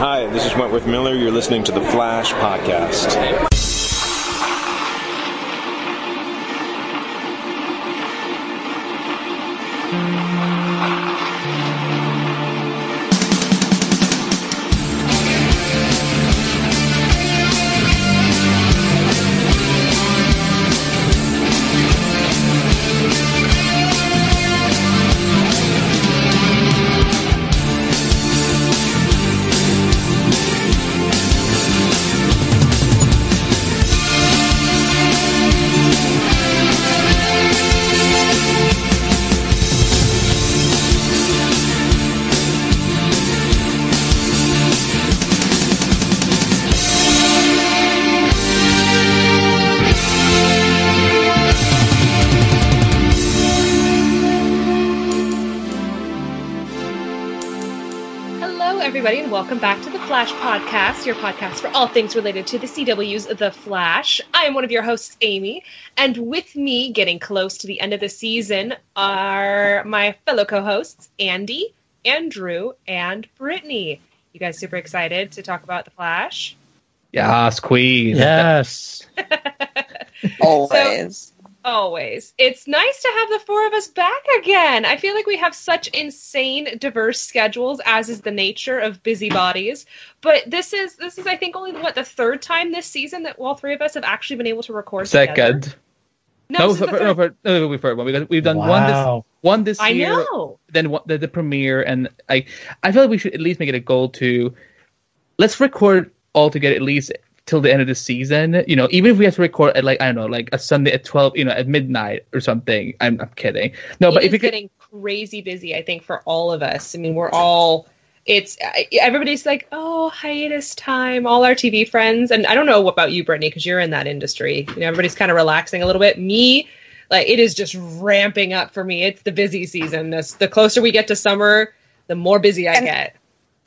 Hi, this is Wentworth Miller. You're listening to the Flash Podcast. Hello, Flash Podcast, your podcast for all things related to the CW's The Flash. I am one of your hosts, Amy, and with me, getting close to the end of the season, are my fellow co hosts, Andy, Andrew, and Brittany. You guys super excited to talk about The Flash? Yes, Queen. Yes. Always. Always. It's nice to have the four of us back again. I feel like we have such insane diverse schedules as is the nature of busybodies. But this is this is I think only what the third time this season that all three of us have actually been able to record together. Second. No, No, this is the for, no, for, no, we third one. We've, we've done one this one this I year, know. then one, the, the premiere, and I I feel like we should at least make it a goal to let's record all together at least till the end of the season. You know, even if we have to record at like I don't know, like a Sunday at twelve, you know, at midnight or something. I'm, I'm kidding. No, but it if is we could, getting crazy busy, I think, for all of us. I mean, we're all. It's everybody's like, oh, hiatus time. All our TV friends, and I don't know about you, Brittany, because you're in that industry. You know, everybody's kind of relaxing a little bit. Me, like, it is just ramping up for me. It's the busy season. This, the closer we get to summer, the more busy I And- get.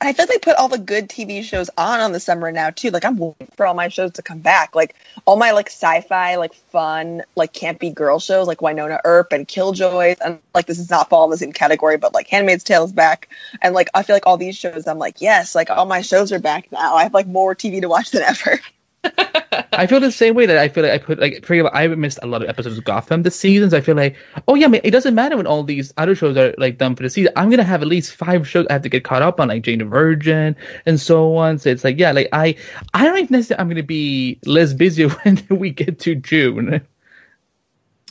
I feel like they put all the good TV shows on on the summer now too. Like I'm waiting for all my shows to come back. Like all my like sci-fi, like fun, like campy girl shows, like Wynonna Earp and Killjoys, and like this is not fall in the same category, but like Handmaid's Tale is back, and like I feel like all these shows, I'm like yes, like all my shows are back now. I have like more TV to watch than ever. I feel the same way that I feel like I put like for example, I missed a lot of episodes of Gotham this season. So I feel like, oh yeah, man, it doesn't matter when all these other shows are like done for the season. I'm gonna have at least five shows I have to get caught up on, like Jane the Virgin and so on. So it's like, yeah, like I, I don't even necessarily I'm gonna be less busy when we get to June.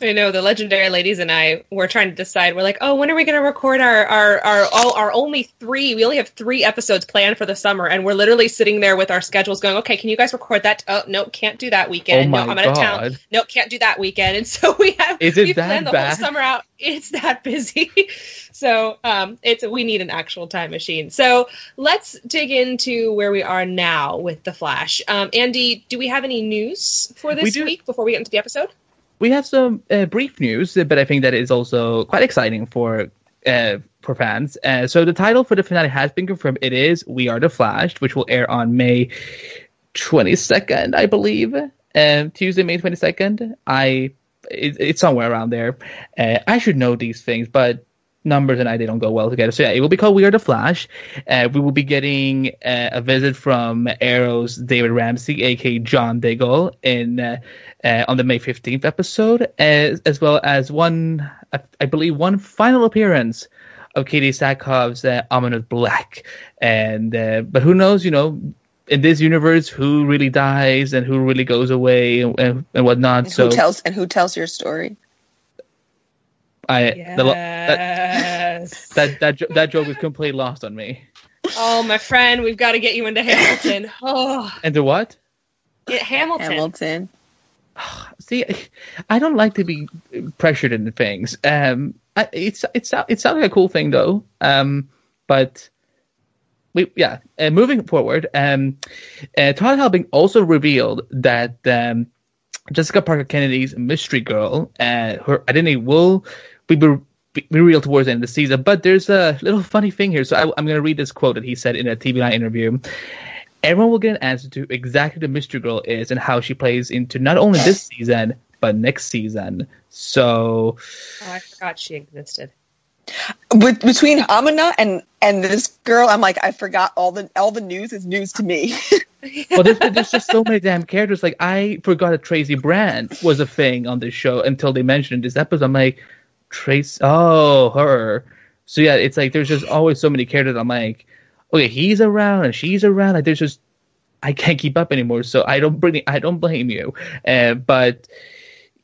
I know the legendary ladies and I were trying to decide. We're like, oh, when are we going to record our our our all our only three? We only have three episodes planned for the summer, and we're literally sitting there with our schedules going, okay, can you guys record that? Oh, no, can't do that weekend. Oh no, I'm out of town. God. No, can't do that weekend. And so we have Is it we that planned the bad? whole summer out. It's that busy. so um, it's we need an actual time machine. So let's dig into where we are now with the Flash. Um, Andy, do we have any news for this do. week before we get into the episode? We have some uh, brief news, but I think that is also quite exciting for uh, for fans. Uh, so the title for the finale has been confirmed. It is "We Are the Flash," which will air on May twenty second, I believe. Um, Tuesday, May twenty second. I it, it's somewhere around there. Uh, I should know these things, but numbers and I they don't go well together. So yeah, it will be called We Are the Flash. Uh, we will be getting uh, a visit from Arrow's David Ramsey, aka John Diggle, in uh, uh, on the May fifteenth episode, as, as well as one, I, I believe, one final appearance of Katee Sackhoff's uh, Amunet Black. And uh, but who knows, you know. In this universe, who really dies and who really goes away and, and, and whatnot. And so tells and who tells your story? I the, that, Yes. that that that joke was completely lost on me. oh, my friend, we've got to get you into Hamilton. Oh, And the what? get Hamilton. Hamilton. See, I don't like to be pressured into things. Um, I, it's it's it sounds like a cool thing though. Um, but we yeah. Uh, moving forward, um, uh, Todd Helbing also revealed that um, Jessica Parker Kennedy's Mystery Girl, uh, her identity will be. be be revealed towards the end of the season, but there's a little funny thing here. So I, I'm going to read this quote that he said in a TV Line interview. Everyone will get an answer to exactly who the Mystery Girl is and how she plays into not only this season but next season. So Oh, I forgot she existed. With, between Amunet and and this girl, I'm like, I forgot all the all the news is news to me. well, there's, there's just so many damn characters. Like I forgot that Tracy Brand was a thing on this show until they mentioned this episode. I'm like, Trace, oh her. So yeah, it's like there's just always so many characters. I'm like, okay, he's around and she's around. Like there's just I can't keep up anymore. So I don't bring I don't blame you. Uh, but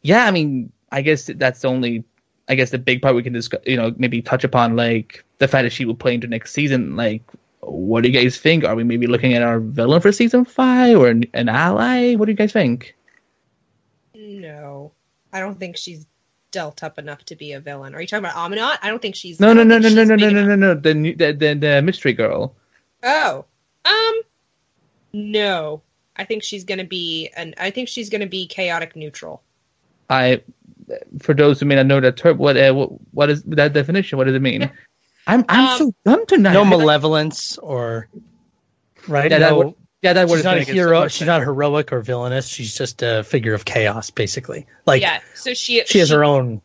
yeah, I mean, I guess that's the only I guess the big part we can discuss, you know, maybe touch upon like the fact that she will play into next season. Like, what do you guys think? Are we maybe looking at our villain for season five or an, an ally? What do you guys think? No, I don't think she's dealt up enough to be a villain. Are you talking about Amunet? I don't think she's. No, no, no, no, no, no, no, no, no, no. The, the the the mystery girl. Oh, um, no. I think she's gonna be an. I think she's gonna be chaotic neutral. I for those who may not know that term, what uh, what, what is that definition? What does it mean? I'm I'm um, so dumb tonight. No malevolence or right. Yeah, no, that would, yeah, that she's not a hero. she's not heroic or villainous. She's just a figure of chaos, basically. Like yeah. So she she has she, her own.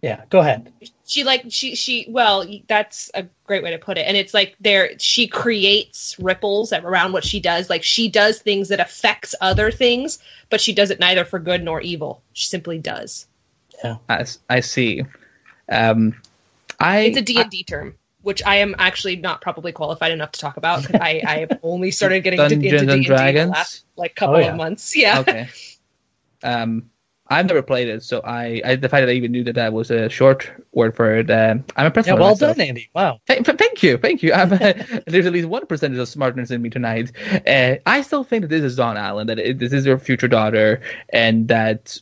Yeah. Go ahead she like she she well that's a great way to put it and it's like there she creates ripples around what she does like she does things that affects other things but she does it neither for good nor evil she simply does yeah i, I see um i it's a d&d term which i am actually not probably qualified enough to talk about because i i have only started getting Dungeons into d&d in the last like couple oh, yeah. of months yeah okay um I've never played it, so I, I the fact that I even knew that that was a short word for it, um, I'm impressed. Yeah, well myself. done, Andy. Wow. Th- thank you, thank you. I'm, uh, there's at least one percentage of smartness in me tonight. Uh, I still think that this is Dawn Allen, that it, this is her future daughter, and that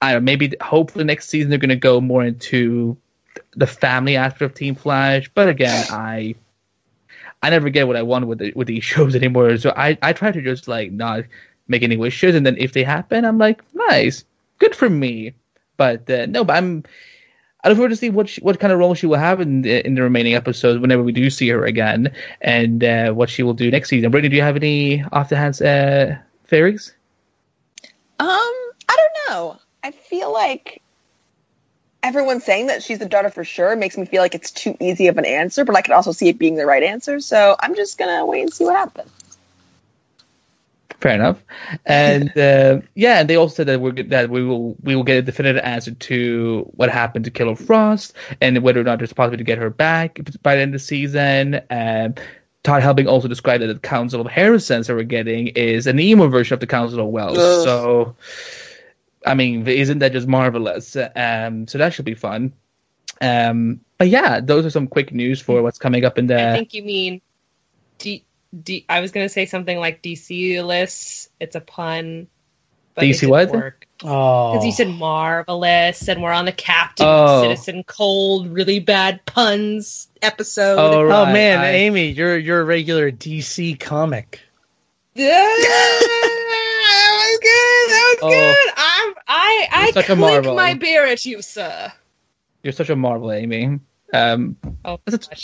I don't know, maybe hopefully next season they're going to go more into the family aspect of Team Flash. But again, I I never get what I want with the, with these shows anymore. So I I try to just like not make any wishes, and then if they happen, I'm like, nice, good for me. But uh, no, but I'm. I look forward to see what she, what kind of role she will have in the, in the remaining episodes whenever we do see her again, and uh, what she will do next season. Brittany, do you have any off the hands uh, theories? Um, I don't know. I feel like everyone saying that she's the daughter for sure makes me feel like it's too easy of an answer, but I could also see it being the right answer. So I'm just gonna wait and see what happens fair enough. And uh, yeah, and they also said that we that we will we will get a definitive answer to what happened to Killer Frost and whether or not there's a possibility to get her back by the end of the season. Um, Todd Helbing also described that the Council of Harrisons that we're getting is an emo version of the Council of Wells. Ugh. So, I mean, isn't that just marvelous? Um, so that should be fun. Um, but yeah, those are some quick news for what's coming up in the. I think you mean. D- D- I was gonna say something like DC-less. It's a pun. DC what? Oh, because you said marvelous, and we're on the Captain oh. Citizen Cold, really bad puns episode. Oh, right. oh man, I... Amy, you're you're a regular DC comic. Yeah, I I such clink my beer at you, sir. You're such a marvel, Amy. Um, oh, that's a,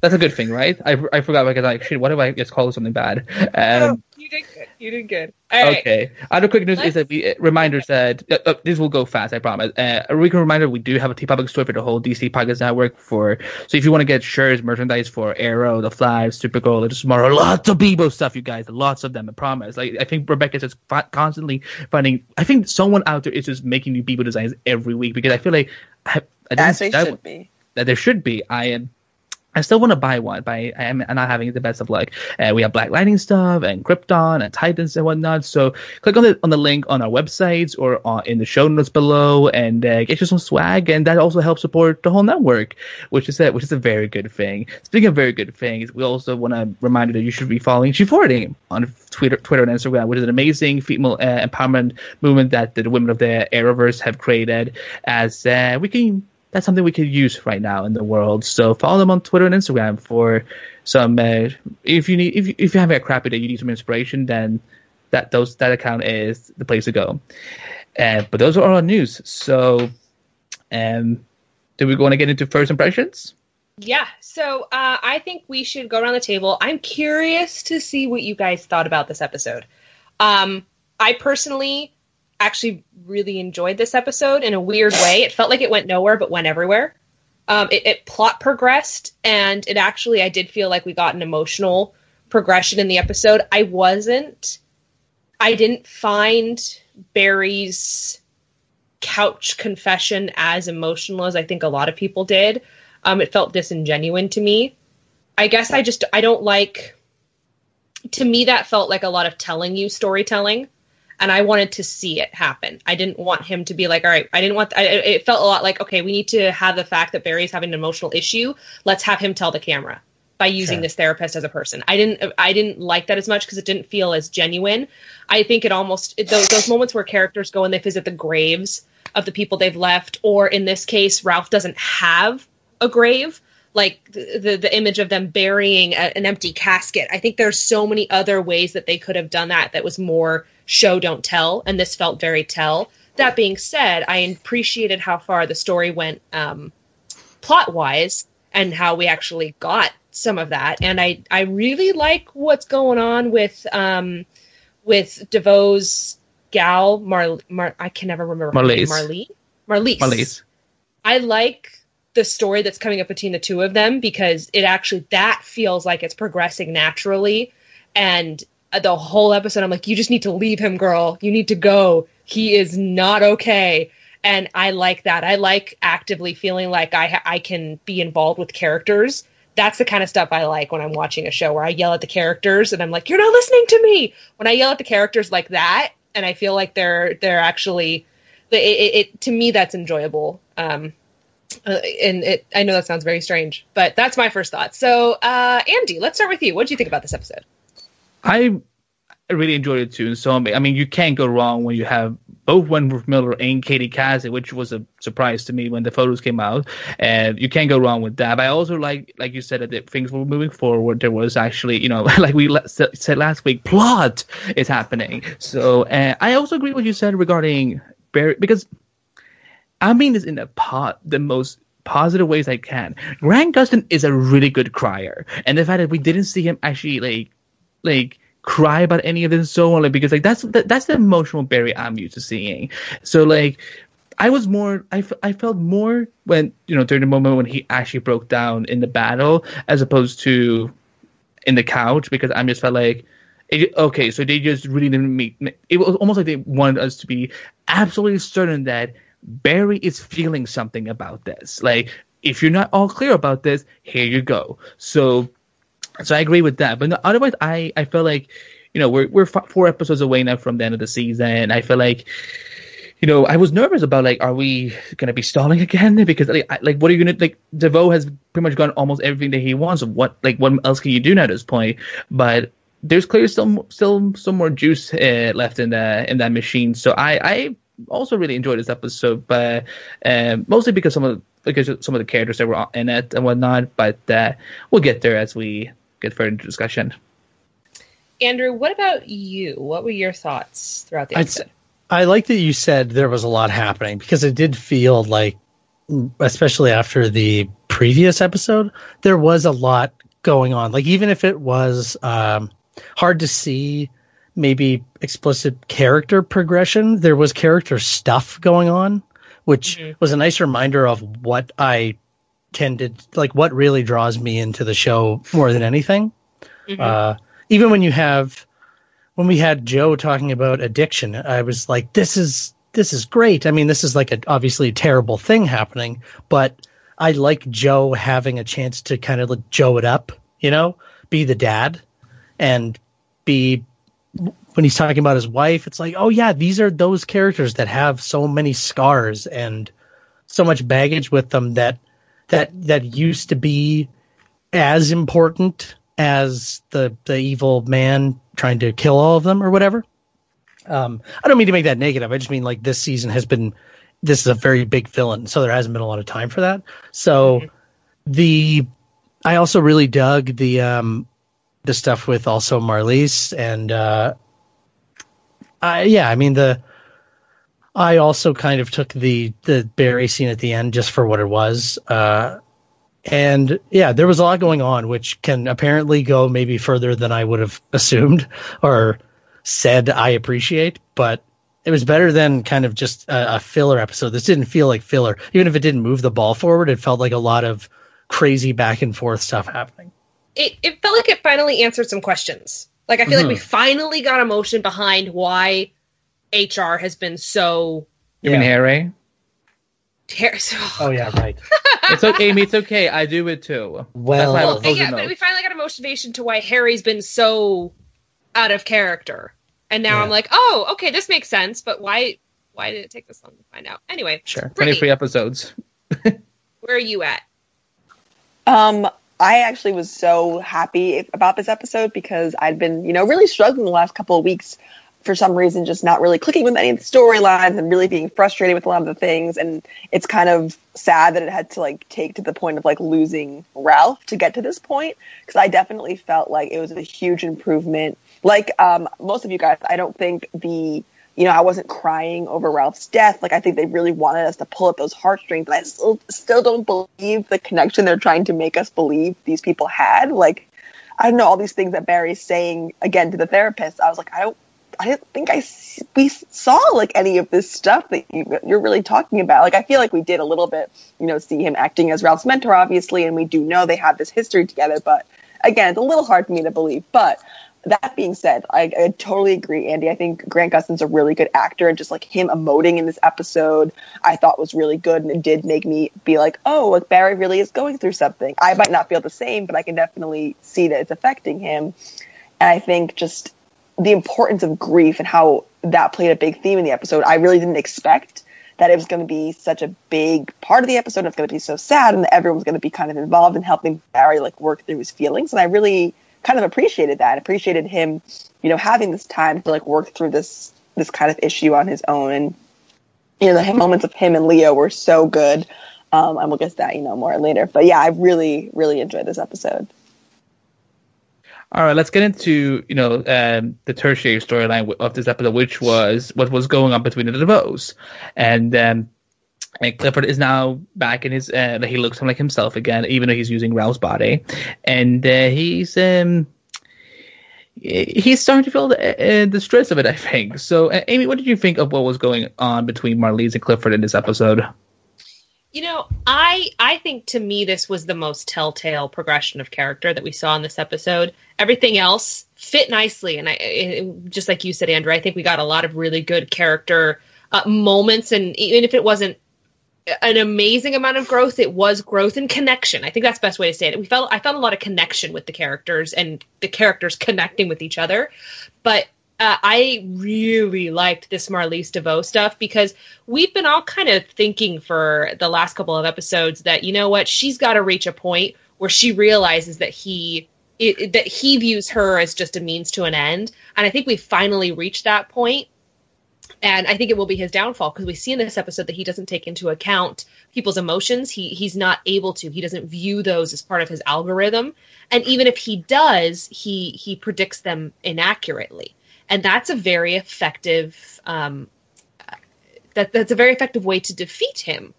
that's a good thing, right? I, I forgot because like shit. What if I just call something bad? Um, you did. You did good. okay. Other quick news Let's... is that we uh, reminders that uh, uh, this will go fast. I promise. Uh, a weekly reminder: we do have a TeePublic store for the whole DC Podcast Network. For so if you want to get shirts, merchandise for Arrow, The Flash, Supergirl, Legends Tomorrow, lots of Beebo stuff, you guys, lots of them. I promise. Like I think Rebecca is constantly finding. I think someone out there is just making new Beebo designs every week because I feel like I, I As they should be. That there should be. I am I still want to buy one, but I am not having the best of luck. Uh, we have Black Lightning stuff and Krypton and Titans and whatnot. So click on the on the link on our websites or on, in the show notes below and uh, get you some swag, and that also helps support the whole network, which is a which is a very good thing. Speaking of very good things, we also want to remind you that you should be following Shethority on Twitter, Twitter and Instagram, which is an amazing female uh, empowerment movement that the women of the Arrowverse have created. As uh, we can that's something we could use right now in the world. So follow them on Twitter and Instagram for some. Uh, if you need, if you, if you're having a crappy day, you need some inspiration, then that those that account is the place to go. Uh, but those are all our news. So, um, do we want to get into first impressions? Yeah. So uh, I think we should go around the table. I'm curious to see what you guys thought about this episode. Um, I personally actually really enjoyed this episode in a weird way. It felt like it went nowhere but went everywhere. Um, it, it plot progressed, and it actually I did feel like we got an emotional progression in the episode. I wasn't. I didn't find Barry's couch confession as emotional as I think a lot of people did. Um, it felt disingenuous to me. I guess I just I don't like. To me, that felt like a lot of telling you storytelling, and I wanted to see it happen. I didn't want him to be like, all right. I didn't want. I, it felt a lot like, okay, we need to have the fact that Barry's having an emotional issue. Let's have him tell the camera by using Sure. this therapist as a person. I didn't I didn't like that as much because it didn't feel as genuine. I think it almost it, those those moments where characters go and they visit the graves of the people they've left, or in this case, Ralph doesn't have a grave. Like the the, the image of them burying a, an empty casket. I think there's so many other ways that they could have done that that was more show don't tell, and this felt very tell. That being said, I appreciated how far the story went um, plot wise and how we actually got some of that. And I, I really like what's going on with um with DeVoe's gal Mar, Mar I can never remember. Marlize. Marlize. Marlize. Marlize. I like the story that's coming up between the two of them because it actually that feels like it's progressing naturally and the whole episode I'm like you just need to leave him girl. You need to go. He is not okay. And I like that. I like actively feeling like I I can be involved with characters. That's the kind of stuff I like when I'm watching a show where I yell at the characters and I'm like you're not listening to me. When I yell at the characters like that and I feel like they're they're actually it, it, it to me that's enjoyable. Um uh, and it I know that sounds very strange, but that's my first thought. So, uh, Andy, let's start with you. What do you think about this episode? I really enjoyed it too. And so, I mean, you can't go wrong when you have both Wentworth Miller and Katie Cassidy, which was a surprise to me when the photos came out. And you can't go wrong with that. But I also like, like you said, that things were moving forward. There was actually, you know, like we said last week, plot is happening. So I also agree what you said regarding Barry, because I mean this in the pot, the most positive ways I can. Grant Gustin is a really good crier, and the fact that we didn't see him actually like, like cry about any of this and so on, like because like that's that, that's the emotional Barry I'm used to seeing. So like. I was more, I, f- I felt more when, you know, during the moment when he actually broke down in the battle as opposed to in the couch because I just felt like, it, okay, so they just really didn't meet. It was almost like they wanted us to be absolutely certain that Barry is feeling something about this. Like, if you're not all clear about this, here you go. So, so I agree with that. But no, otherwise, I I feel like, you know, we're we're four episodes away now from the end of the season. I feel like. You know, I was nervous about like, are we gonna be stalling again? Because like, I, like, what are you gonna like? DeVoe has pretty much gone almost everything that he wants. What like, what else can you do now at this point? But there's clearly still still some more juice uh, left in the in that machine. So I I also really enjoyed this episode, but um, mostly because some of because some of the characters that were in it and whatnot. But uh, we'll get there as we get further into discussion. Andrew, what about you? What were your thoughts throughout the I'd episode? I like that you said there was a lot happening because it did feel like, especially after the previous episode, there was a lot going on. Like even if it was um, hard to see, maybe explicit character progression, there was character stuff going on, which Mhm. was a nice reminder of what I tended, like what really draws me into the show more than anything. Mhm. Uh, even when you have when we had Joe talking about addiction, I was like, this is this is great. I mean, this is like a obviously a terrible thing happening, but I like Joe having a chance to kind of like Joe it up, you know, be the dad and be when he's talking about his wife, it's like, oh yeah, these are those characters that have so many scars and so much baggage with them that that that used to be as important as the the evil man trying to kill all of them or whatever. Um, I don't mean to make that negative. I just mean like this season has been this is a very big villain, so there hasn't been a lot of time for that. So the I also really dug the um the stuff with also Marlize and uh I yeah, I mean the I also kind of took the the Barry scene at the end just for what it was. Uh and yeah, there was a lot going on, which can apparently go maybe further than I would have assumed or said I appreciate. But it was better than kind of just a, a filler episode. This didn't feel like filler, even if it didn't move the ball forward. It felt like a lot of crazy back and forth stuff happening. It, it felt like it finally answered some questions. Like I feel like we finally got emotion behind why HR has been so. You mean Yeah. Harry? Ter- Oh yeah, right. It's okay, Amy. It's okay. I do it too. Well, That's why I Well, yeah, closing but we finally got a motivation to why Harry's been so out of character, and now Yeah. I'm like, oh, okay, this makes sense. But why? Why did it take this long to find out? Anyway, Sure. Brittany, 23 episodes. where are you at? Um, I actually was so happy about this episode because I'd been, you know, really struggling the last couple of weeks for some reason, just not really clicking with any of the storylines and really being frustrated with a lot of the things. And it's kind of sad that it had to like take to the point of like losing Ralph to get to this point because I definitely felt like it was a huge improvement. Like um, most of you guys, I don't think the you know, I wasn't crying over Ralph's death. Like I think they really wanted us to pull at those heartstrings, and I still still don't believe the connection they're trying to make us believe these people had. Like I don't know all these things that Barry's saying again to the therapist. I was like, I don't, I didn't think I we saw like any of this stuff that you, you're really talking about. Like I feel like we did a little bit, you know, see him acting as Ralph's mentor, obviously, and we do know they have this history together. But again, it's a little hard for me to believe. But that being said, I, I totally agree, Andy. I think Grant Gustin's a really good actor, and just like him emoting in this episode, I thought was really good, and it did make me be like, oh, like Barry really is going through something. I might not feel the same, but I can definitely see that it's affecting him. And I think just the importance of grief and how that played a big theme in the episode. I really didn't expect that it was going to be such a big part of the episode. It's going to be so sad, and that everyone's going to be kind of involved in helping Barry like work through his feelings. And I really kind of appreciated that. Appreciated him, you know, having this time to like work through this this kind of issue on his own. And you know, the moments of him and Leo were so good. Um, and we'll get to that, you know, more later. But yeah, I really, really enjoyed this episode. All right, let's get into you know um, the tertiary storyline of this episode, which was what was going on between the DeVoes, and um, and Clifford is now back in his. Uh, he looks like himself again, even though he's using Ralph's body, and uh, he's um he's starting to feel the, uh, the stress of it. I think. So, uh, Amy, what did you think of what was going on between Marlize and Clifford in this episode? You know, I I think to me this was the most telltale progression of character that we saw in this episode. Everything else fit nicely, and I it, just like you said, Andrew, I think we got a lot of really good character uh, moments, and even if it wasn't an amazing amount of growth, it was growth and connection. I think that's the best way to say it. We felt I felt a lot of connection with the characters and the characters connecting with each other, but uh, I really liked this Marlize DeVoe stuff because we've been all kind of thinking for the last couple of episodes that you know what she's got to reach a point where she realizes that he it, that he views her as just a means to an end, and I think we finally reached that point. And I think it will be his downfall because we see in this episode that he doesn't take into account people's emotions. He he's not able to. He doesn't view those as part of his algorithm. And even if he does, he he predicts them inaccurately and that's a very effective um, that that's a very effective way to defeat him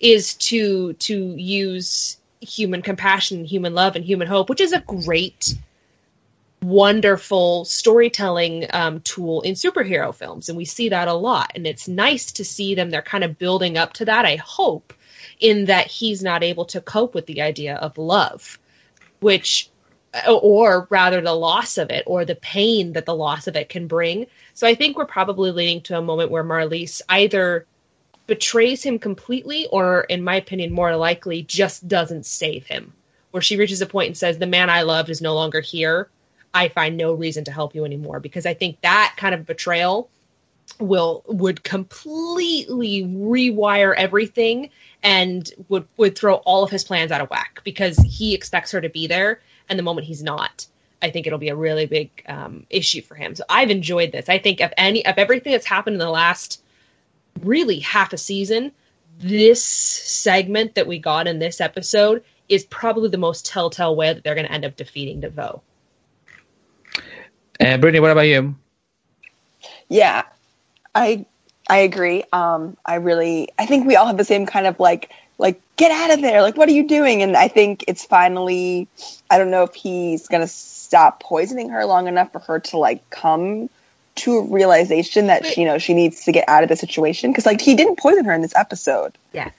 is to to use human compassion human love and human hope which is a great wonderful storytelling um, tool in superhero films. And we see that a lot. And it's nice to see them. They're kind of building up to that i hope in that he's not able to cope with the idea of love which or rather the loss of it or the pain that the loss of it can bring. So I think we're probably leading to a moment where Marlize either betrays him completely or, in my opinion, more likely just doesn't save him. Where she reaches a point and says, The man I loved is no longer here. I find no reason to help you anymore. Because I think that kind of betrayal will would completely rewire everything and would would throw all of his plans out of whack because he expects her to be there and the moment he's not i think it'll be a really big um, issue for him so i've enjoyed this i think of any of everything that's happened in the last really half a season this segment that we got in this episode is probably the most telltale way that they're going to end up defeating devoe Uh, Brittany, what about you? Yeah, I I agree. Um, I really I think we all have the same kind of like like get out of there. Like what are you doing? And I think it's finally I don't know if he's gonna stop poisoning her long enough for her to like come to a realization that she, you know she needs to get out of the situation because like he didn't poison her in this episode. Yeah.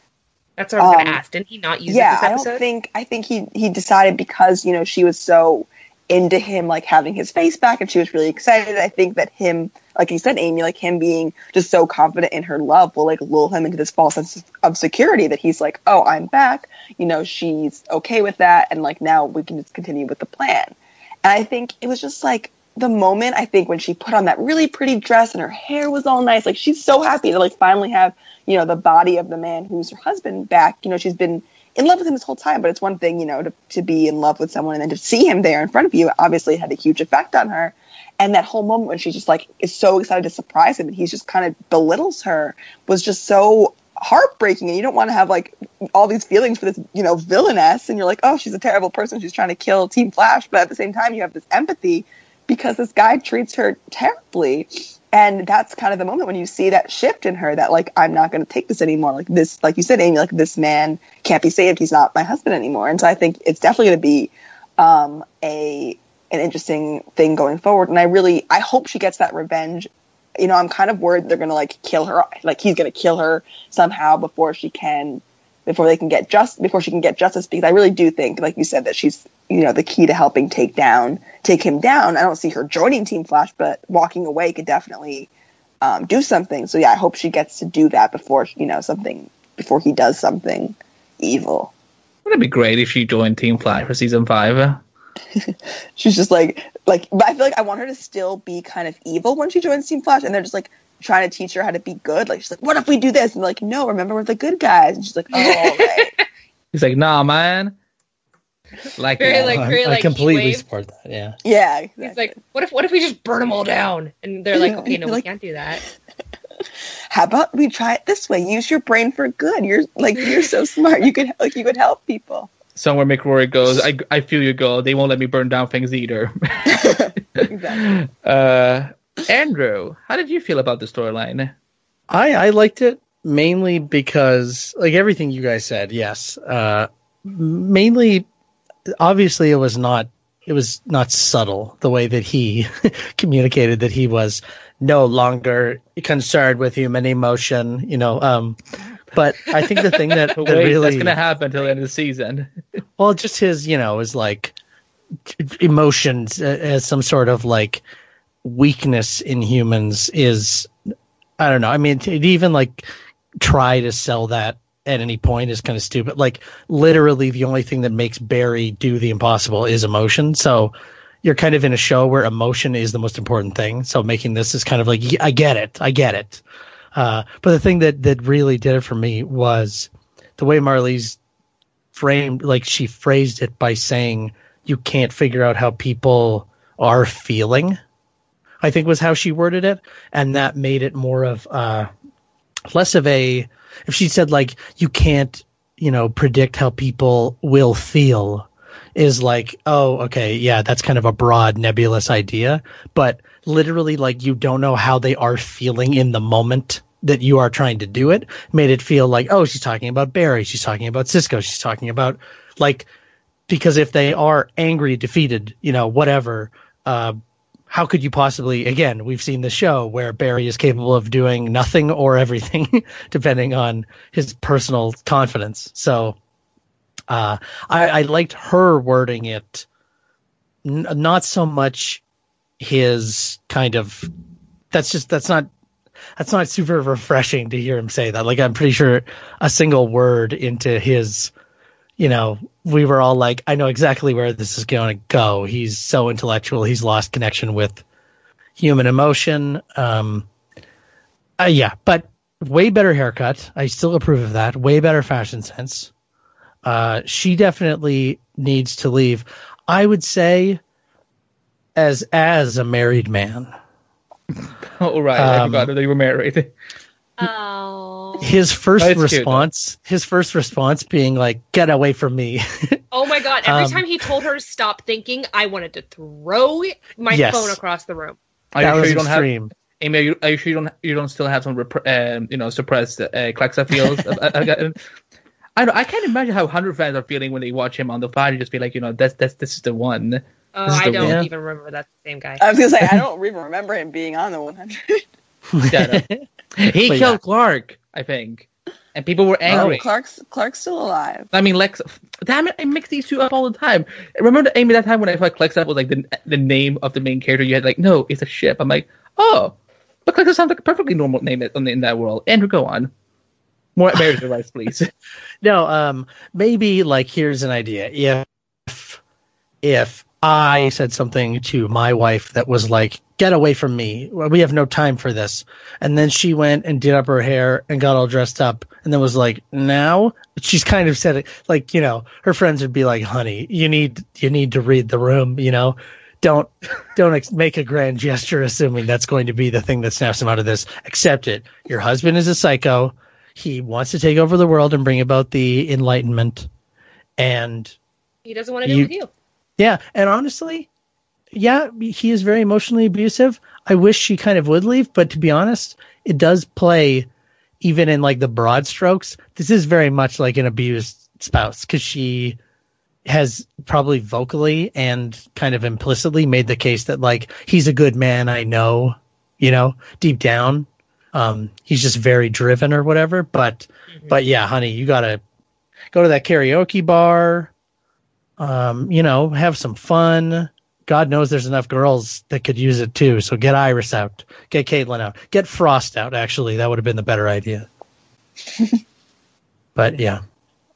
That's what I was going Um, to ask. Didn't he not use yeah, it this I episode? don't think I think he he decided because you know she was so into him like having his face back and she was really excited. I think that him, like you said, Amy, like him being just so confident in her love will like lull him into this false sense of security that he's like, oh, I'm back. You know, she's okay with that, and like now we can just continue with the plan. And I think it was just like the moment I think when she put on that really pretty dress and her hair was all nice, like she's so happy to like finally have, you know, the body of the man who's her husband back. You know, she's been in love with him this whole time, but it's one thing, you know, to, to be in love with someone and then to see him there in front of you obviously had a huge effect on her. And that whole moment when she's just like is so excited to surprise him and he's just kind of belittles her was just so heartbreaking and you don't want to have like all these feelings for this, you know, villainess and you're like, oh, she's a terrible person, she's trying to kill Team Flash, but at the same time you have this empathy because this guy treats her terribly. And that's kind of the moment when you see that shift in her that like I'm not going to take this anymore. Like this, like you said, Amy, like this man can't be saved. He's not my husband anymore. And so I think it's definitely going to be um, a an interesting thing going forward. And I really I hope she gets that revenge. You know, I'm kind of worried they're going to like kill her. Like he's going to kill her somehow before she can before they can get just before she can get justice because I really do think like you said that she's you know the key to helping take down take him down. I don't see her joining Team Flash, but walking away could definitely um, do something. So yeah, I hope she gets to do that before you know something before he does something evil. Wouldn't it be great if she joined Team Flash for season five? She's just like like but I feel like I want her to still be kind of evil when she joins Team Flash, and they're just like trying to teach her how to be good. Like she's like, what if we do this? And like, no, remember we're the good guys. And she's like, oh, all right. He's like, nah, man. Like, Very, like, I- very, I like, completely support that. Yeah. yeah. Exactly. He's like, what if what if we just burn them all down? And they're like, Yeah, okay, no, we can't do that. how about we try it this way? Use your brain for good. You're like you're so smart. You could like you could help people. somewhere Mick Rory goes, I, I feel you go. They won't let me burn down things either. Exactly. uh, Andrew, how did you feel about the storyline? I I liked it mainly because like everything you guys said, yes. Uh mainly obviously it was not it was not subtle the way that he communicated that he was no longer concerned with human emotion, you know, um but I think the thing that, that wait, really that's gonna happen until the end of the season. well, just his, you know, is like emotions uh, as some sort of like weakness in humans is, I don't know. I mean, to even like try to sell that at any point is kind of stupid. Like literally, the only thing that makes Barry do the impossible is emotion. So you're kind of in a show where emotion is the most important thing. So making this is kind of like I get it, I get it. Uh, but the thing that that really did it for me was the way Marlize framed like she phrased it by saying you can't figure out how people are feeling i think was how she worded it and that made it more of uh less of a if she said like you can't you know predict how people will feel is like oh okay yeah that's kind of a broad nebulous idea. But literally like you don't know how they are feeling in the moment that you are trying to do it. Made it feel like oh she's talking about barry she's talking about cisco she's talking about like because if they are angry defeated you know whatever uh how could you possibly again we've seen the show where barry is capable of doing nothing or everything depending on his personal confidence. So uh i i liked her wording it n- not so much his kind of that's just that's not that's not super refreshing to hear him say that. Like i'm pretty sure a single word into his you know we were all like i know exactly where this is going to go. He's so intellectual. He's lost connection with human emotion. Um uh, yeah but way better haircut. I still approve of that. Way better fashion sense. Uh she definitely needs to leave. I would say as as a married man. Oh right, I Um, forgot that they were married. Oh. his first That's cute, response his first response being like get away from me Oh my god! Every Um, time he told her to stop thinking, I wanted to throw my Yes. phone across the room. Are that you sure was you don't have? extreme Amy, are you, are you sure you don't you don't still have some repre- um, you know suppressed uh, Klexa feels? I, I, I, I, don't- I can't imagine how hundred fans are feeling when they watch him on the fire. and just be like you know that's that's this is the one. Oh, This is I don't one. even remember that's the same guy. I was gonna say I don't even remember him being on the 100. Yeah, no. He But killed yeah. Clarke, I think, and people were angry. Oh, Clarke's Clarke's still alive. I mean, Lex. Damn it! I mix these two up all the time. Remember, Amy, that time when I thought Klexa was like the the name of the main character. You had like, no, it's a ship. I'm like, oh, but Klexa sounds like a perfectly normal name in, in that world. Andrew, go on. More American rights, please. No, um, maybe like here's an idea. If if I said something to my wife that was like, "Get away from me! We have no time for this," and then she went and did up her hair and got all dressed up, and then was like, "Now," she's kind of said it like you know her friends would be like, "Honey, you need you need to read the room," you know. Don't don't ex- make a grand gesture assuming that's going to be the thing that snaps him out of this. Accept it. Your husband is a psycho he wants to take over the world and bring about the enlightenment and He doesn't want to deal You- with you. Yeah and honestly yeah he is very emotionally abusive. I wish she kind of would leave but to be honest it does play even in like the broad strokes. This is very much like an abused spouse because she has probably vocally and kind of implicitly made the case that like he's a good man i know you know deep down. Um he's just very driven or whatever but but yeah honey you gotta go to that karaoke bar um you know have some fun god knows there's enough girls that could use it too so get iris out get caitlin out get frost out actually that would have been the better idea but yeah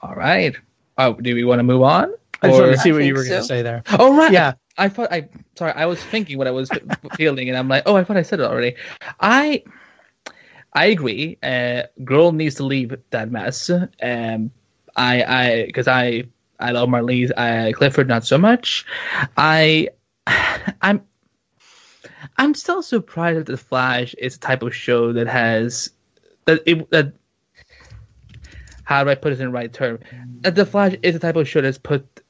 all right. Oh, do we want to move on? i just want to see I what you think were going to say there Oh right. Yeah. I thought I sorry, I was thinking what I was feeling and I'm like, oh I thought I said it already. I I agree. Uh girl needs to leave that mess. Um I I because I I love Marlize, uh Clifford not so much. I I'm I'm still surprised that the Flash is a type of show that has that it that how do I put it in the right term? That the Flash is a type of show that's put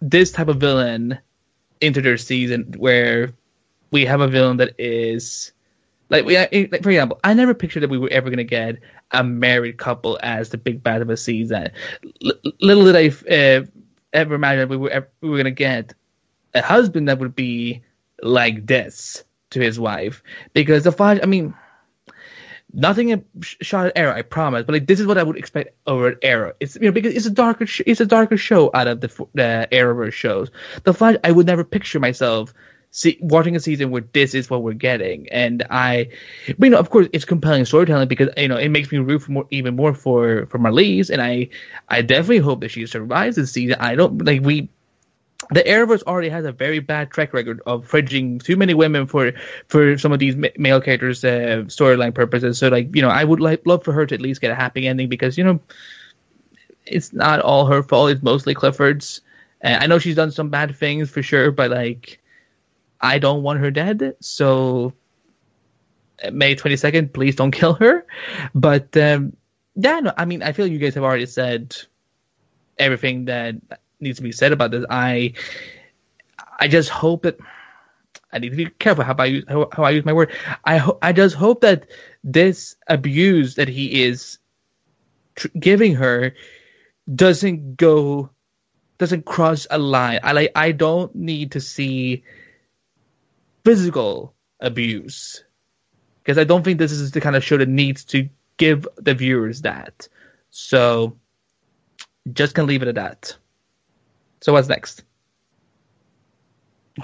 this type of villain into their season where we have a villain that is like we like, for example i never pictured that we were ever going to get a married couple as the big bad of a season L- little did i uh, ever imagine we were ever, we were going to get a husband that would be like this to his wife because the flash i mean nothing shot at Arrow, I promise. But like this is what I would expect over at Arrow. It's you know because it's a darker sh- it's a darker show out of the the Arrowverse shows. The Flash, I would never picture myself see, watching a season where this is what we're getting, and I, but you know, of course, it's compelling storytelling because you know it makes me root for more, even more for for Marlize, and I I definitely hope that she survives this season. I don't like we the Arrowverse already has a very bad track record of fridging too many women for for some of these ma- male characters' uh, storyline purposes. So, like, you know, I would like love for her to at least get a happy ending because you know it's not all her fault. It's mostly Clifford's. Uh, I know she's done some bad things for sure, but like, I don't want her dead. So, uh, May twenty second, please don't kill her. But um, yeah, no, I mean, I feel you guys have already said everything that needs to be said about this. I I just hope that I need to be careful how I use how, how I use my word. I ho- I just hope that this abuse that he is tr- giving her doesn't go doesn't cross a line. I like I don't need to see physical abuse because I don't think this is the kind of show that needs to give the viewers that. So just gonna leave it at that. So what's next?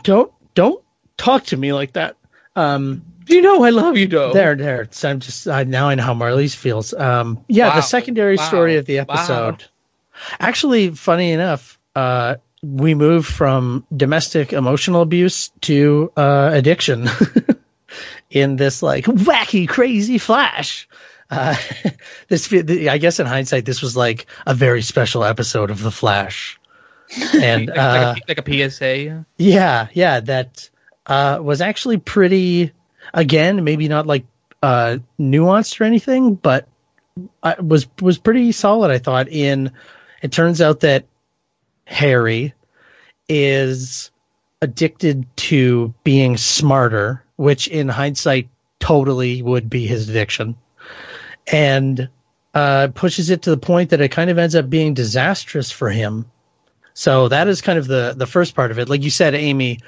don't don't talk to me like that um You know I love you, though. There, there. So I'm just I, now I know how Marlize feels. Um, yeah, Wow. the secondary Wow. story of the Wow. episode. Actually, funny enough, uh, we move from domestic emotional abuse to uh, addiction in this like wacky, crazy flash. Uh, this, I guess, in hindsight, this was like a very special episode of the Flash, and like, uh, like, a, like a PSA. yeah, yeah, that uh, was actually pretty. Again, maybe not like uh, nuanced or anything, but I was was pretty solid. I thought. In it turns out that Harry is addicted to being smarter, which in hindsight totally would be his addiction, and uh, pushes it to the point that it kind of ends up being disastrous for him So that is kind of the the first part of it. Like you said, Amy,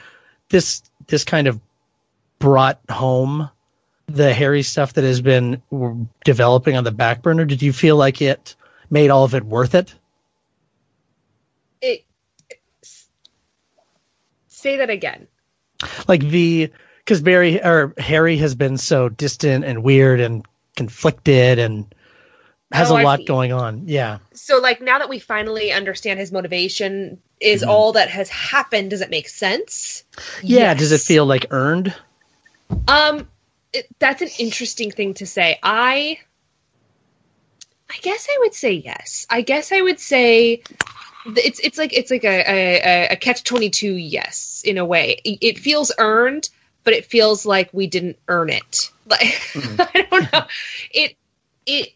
this this kind of brought home the Harry stuff that has been developing on the back burner. Did you feel like it made all of it worth it? It say that again. Like the because Barry or Harry has been so distant and weird and conflicted and has Oh, a lot going on. Yeah. So like now that we finally understand his motivation, is Mm-hmm. all that has happened? Does it make sense? Yeah. Does it feel like earned? Um, it, that's an interesting thing to say. I, I guess I would say yes. I guess I would say it's it's like it's like a a, a catch twenty two yes in a way. It, it feels earned, but it feels like we didn't earn it. Like mm-hmm. I don't know. It it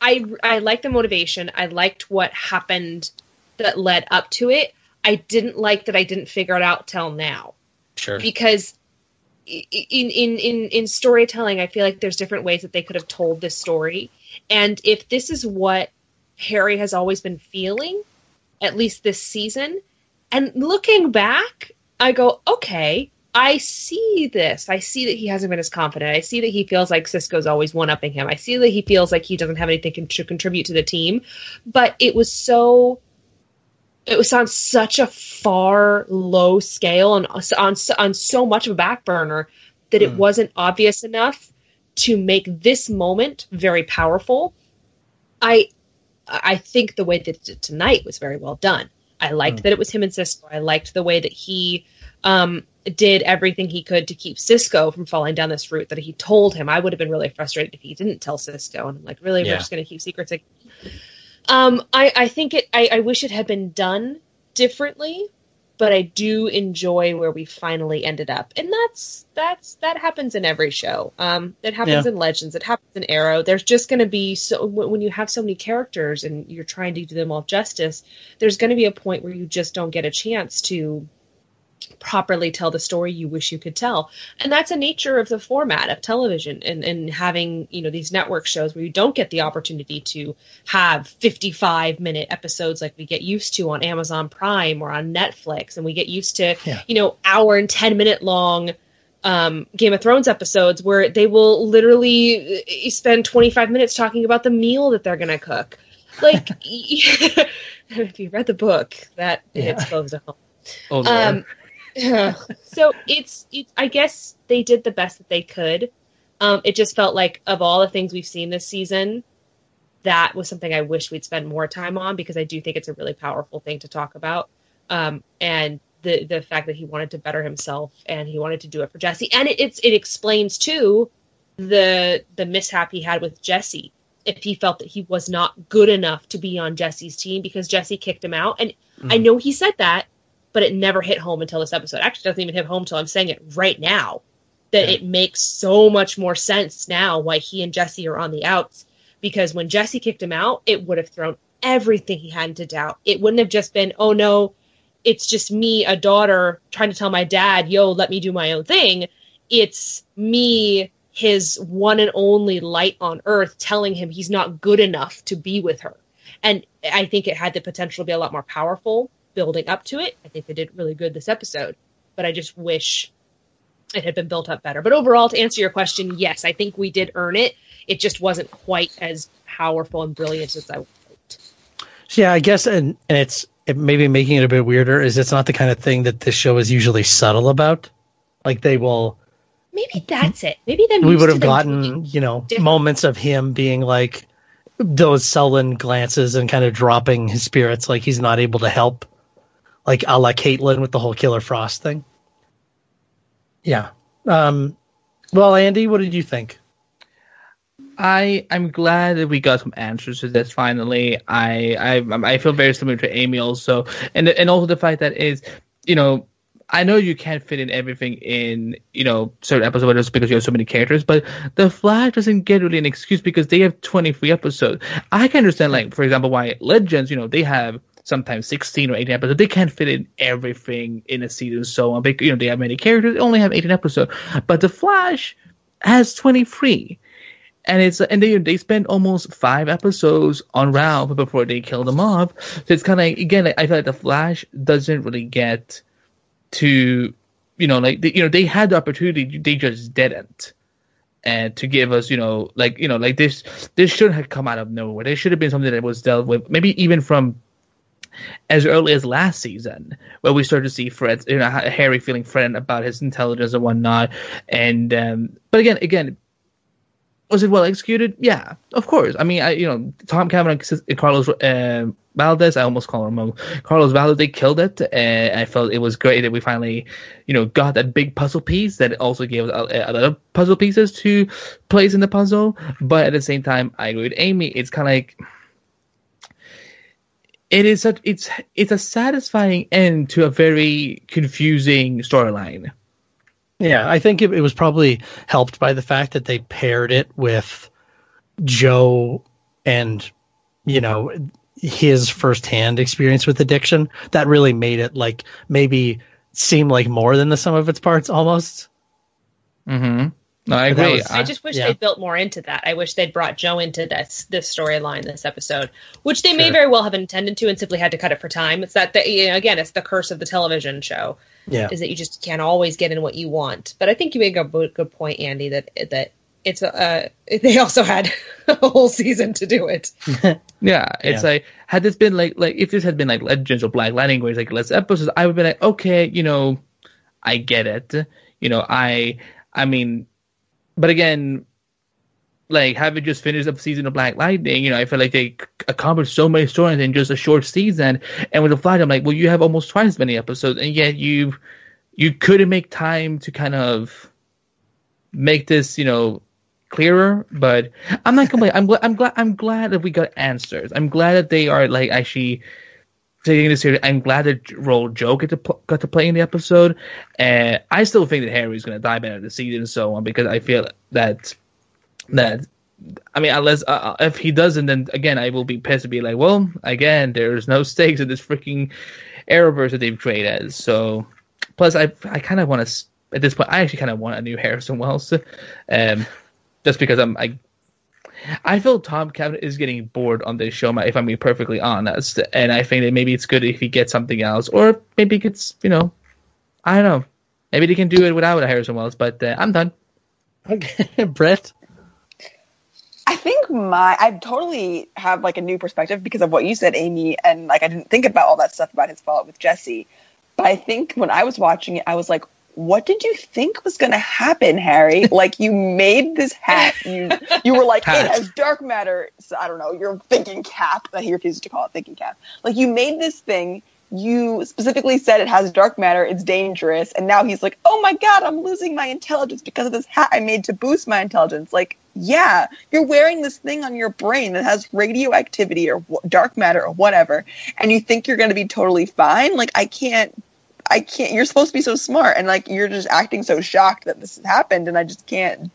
I I like the motivation. I liked what happened that led up to it. I didn't like that I didn't figure it out till now Sure. because in in in in storytelling, I feel like there's different ways that they could have told this story. And if this is what Harry has always been feeling, at least this season, and looking back, I go, okay, I see this. I see that he hasn't been as confident. I see that he feels like Cisco's always one upping him. I see that he feels like he doesn't have anything to contribute to the team. But it was so it was on such a far low scale and on on so much of a back burner that it Mm. wasn't obvious enough to make this moment very powerful. I I think the way that it did tonight was very well done. I liked Mm. that it was him and Cisco. I liked the way that he um, did everything he could to keep Cisco from falling down this route that he told him. I would have been really frustrated if he didn't tell Cisco. And I'm like, really, Yeah. we're just going to keep secrets. Like, um, I, I think it. I, I wish it had been done differently, but I do enjoy where we finally ended up, and that's that's that happens in every show. Um, it happens Yeah. in Legends. It happens in Arrow. There's just going to be so when when you have so many characters and you're trying to do them all justice. There's going to be a point where you just don't get a chance to properly tell the story you wish you could tell and that's a nature of the format of television and, and having you know these network shows where you don't get the opportunity to have 55 minute episodes like we get used to on amazon prime or on netflix and we get used to Yeah. you know hour and 10 minute long um, game of thrones episodes where they will literally uh, spend 25 minutes talking about the meal that they're going to cook like if you read the book that Yeah. hits close to home Oh, Lord. um, so it's, it's I guess they did the best that they could. Um, it just felt like of all the things we've seen this season, that was something I wish we'd spend more time on because I do think it's a really powerful thing to talk about. Um, and the the fact that he wanted to better himself and he wanted to do it for Jesse, and it it's, it explains too the the mishap he had with Jesse. If he felt that he was not good enough to be on Jesse's team because Jesse kicked him out, and I know he said that, but it never hit home until this episode. Actually, it doesn't even hit home until I'm saying it right now. That Yeah. it makes so much more sense now why he and Jesse are on the outs. Because when Jesse kicked him out, it would have thrown everything he had into doubt. It wouldn't have just been, oh no, it's just me, a daughter, trying to tell my dad, yo, let me do my own thing. It's me, his one and only light on earth, telling him he's not good enough to be with her. And I think it had the potential to be a lot more powerful building up to it. I think they did really good this episode, but I just wish it had been built up better. But overall, to answer your question, yes, I think we did earn it. It just wasn't quite as powerful and brilliant as I hoped. Yeah, I guess, and, and it's it maybe making it a bit weirder is it's not the kind of thing that this show is usually subtle about. Like they will, Maybe that's it. Maybe then we would have gotten, you know, different. moments of him being like those sullen glances and kind of dropping his spirits, like he's not able to help, like a la Caitlin with the whole Killer Frost thing. Yeah. Um, well, Andy, what did you think? I I'm glad that we got some answers to this finally. I I I feel very similar to Amy also, and and also the fact that is you know I know you can't fit in everything in you know certain episodes because you have so many characters, but the Flash doesn't get really an excuse because they have 23 episodes. I can understand like for example why Legends you know they have sometimes 16 or 18 episodes. They can't fit in everything in a season so on. Because, you know they have many characters, they only have 18 episodes, but the Flash has 23 and it's and they they spend almost five episodes on Ralph before they kill them off. So it's kind of again, I feel like the Flash doesn't really get to, you know, like you know they had the opportunity, they just didn't, and to give us, you know, like you know, like this this should have come out of nowhere. There should have been something that was dealt with, maybe even from as early as last season, where we started to see Fred, you know, Harry feeling threatened about his intelligence and whatnot. And um, but again, again, was it well executed? Yeah, of course. I mean, I, you know, Tom and Carlos uh, Valdez, I almost call him Carlos Valdez. They killed it. And I felt it was great that we finally, you know, got that big puzzle piece that also gave us of puzzle pieces to place in the puzzle. But at the same time, I agree with Amy. It's kind of like it is such it's it's a satisfying end to a very confusing storyline. Yeah, I think it, it was probably helped by the fact that they paired it with Joe and you know his firsthand experience with addiction. That really made it like maybe seem like more than the sum of its parts almost. Mm-hmm. No, I agree. Was, I just wish yeah. they built more into that. I wish they'd brought Joe into this this storyline, this episode, which they sure. may very well have intended to, and simply had to cut it for time. It's that, the, you know, again, it's the curse of the television show. Yeah, is that you just can't always get in what you want. But I think you make a good point, Andy, that that it's uh, they also had a whole season to do it. yeah, it's yeah. like had this been like like if this had been like Legends of Black Lightning, where it's like less episodes, I would be like, okay, you know, I get it. You know, I I mean but again, like having just finished a season of Black Lightning, you know, I feel like they accomplished so many stories in just a short season. And with the Flash, I'm like, well, you have almost twice as many episodes, and yet you you couldn't make time to kind of make this, you know, clearer. But I'm not complaining. I'm glad. I'm glad. I'm glad that we got answers. I'm glad that they are like actually taking this serious. I'm glad that role Joe got to pl- got to play in the episode, and I still think that Harry's going to die of the season and so on because I feel that that I mean, unless uh, uh, if he doesn't, then again I will be pissed to be like, well, again, there's no stakes in this freaking Arrowverse that they've created. So, plus I I kind of want to at this point I actually kind of want a new Harrison Wells, um, just because I'm I I feel Tom Cavanagh is getting bored on this show, if I'm being perfectly honest. And I think that maybe it's good if he gets something else, or maybe it gets, you know, I don't know. Maybe they can do it without Harrison Wells, but uh, I'm done. Okay, Brett. I think my I totally have like a new perspective because of what you said, Amy, and like I didn't think about all that stuff about his fallout with Jesse. But I think when I was watching it, I was like, what did you think was going to happen, Harry? like you made this hat. You you were like hat. it has dark matter. So, I don't know. You're thinking cap. He refuses to call it thinking cap. Like you made this thing. You specifically said it has dark matter. It's dangerous. And now he's like, oh my god, I'm losing my intelligence because of this hat I made to boost my intelligence. Like yeah, you're wearing this thing on your brain that has radioactivity or dark matter or whatever, and you think you're going to be totally fine. Like I can't I can't. You're supposed to be so smart, and like you're just acting so shocked that this has happened, and I just can't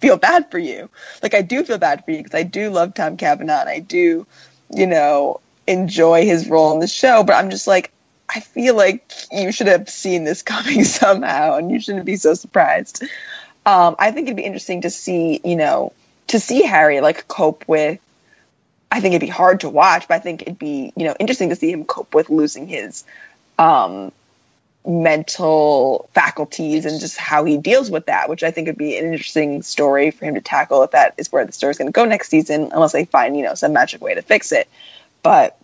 feel bad for you. Like I do feel bad for you because I do love Tom Cavanagh, and I do, you know, enjoy his role in the show. But I'm just like, I feel like you should have seen this coming somehow, and you shouldn't be so surprised. Um, I think it'd be interesting to see, you know, to see Harry like cope with. I think it'd be hard to watch, but I think it'd be, you know, interesting to see him cope with losing his um, mental faculties and just how he deals with that, which I think would be an interesting story for him to tackle if that is where the story's going to go next season, unless they find, you know, some magic way to fix it. But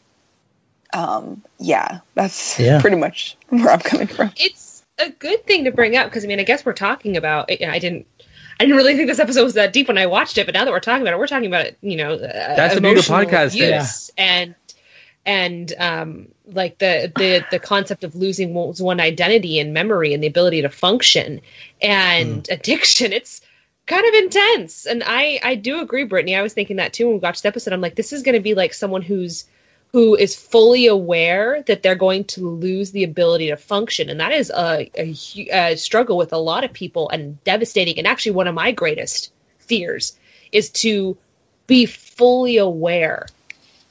um, yeah, that's yeah. pretty much where I'm coming from. It's a good thing to bring up because I mean, I guess we're talking about. I didn't. I didn't really think this episode was that deep when I watched it, but now that we're talking about it, we're talking about it. You know, that's a new podcast. Yeah. and and um, like the the the concept of losing one's one identity and memory and the ability to function and mm. addiction it's kind of intense. And i i do agree brittany. I was thinking that too when we watched the episode. I'm like this is going to be like someone who's who is fully aware that they're going to lose the ability to function. And that is a, a, a struggle with a lot of people and devastating. And actually one of my greatest fears is to be fully aware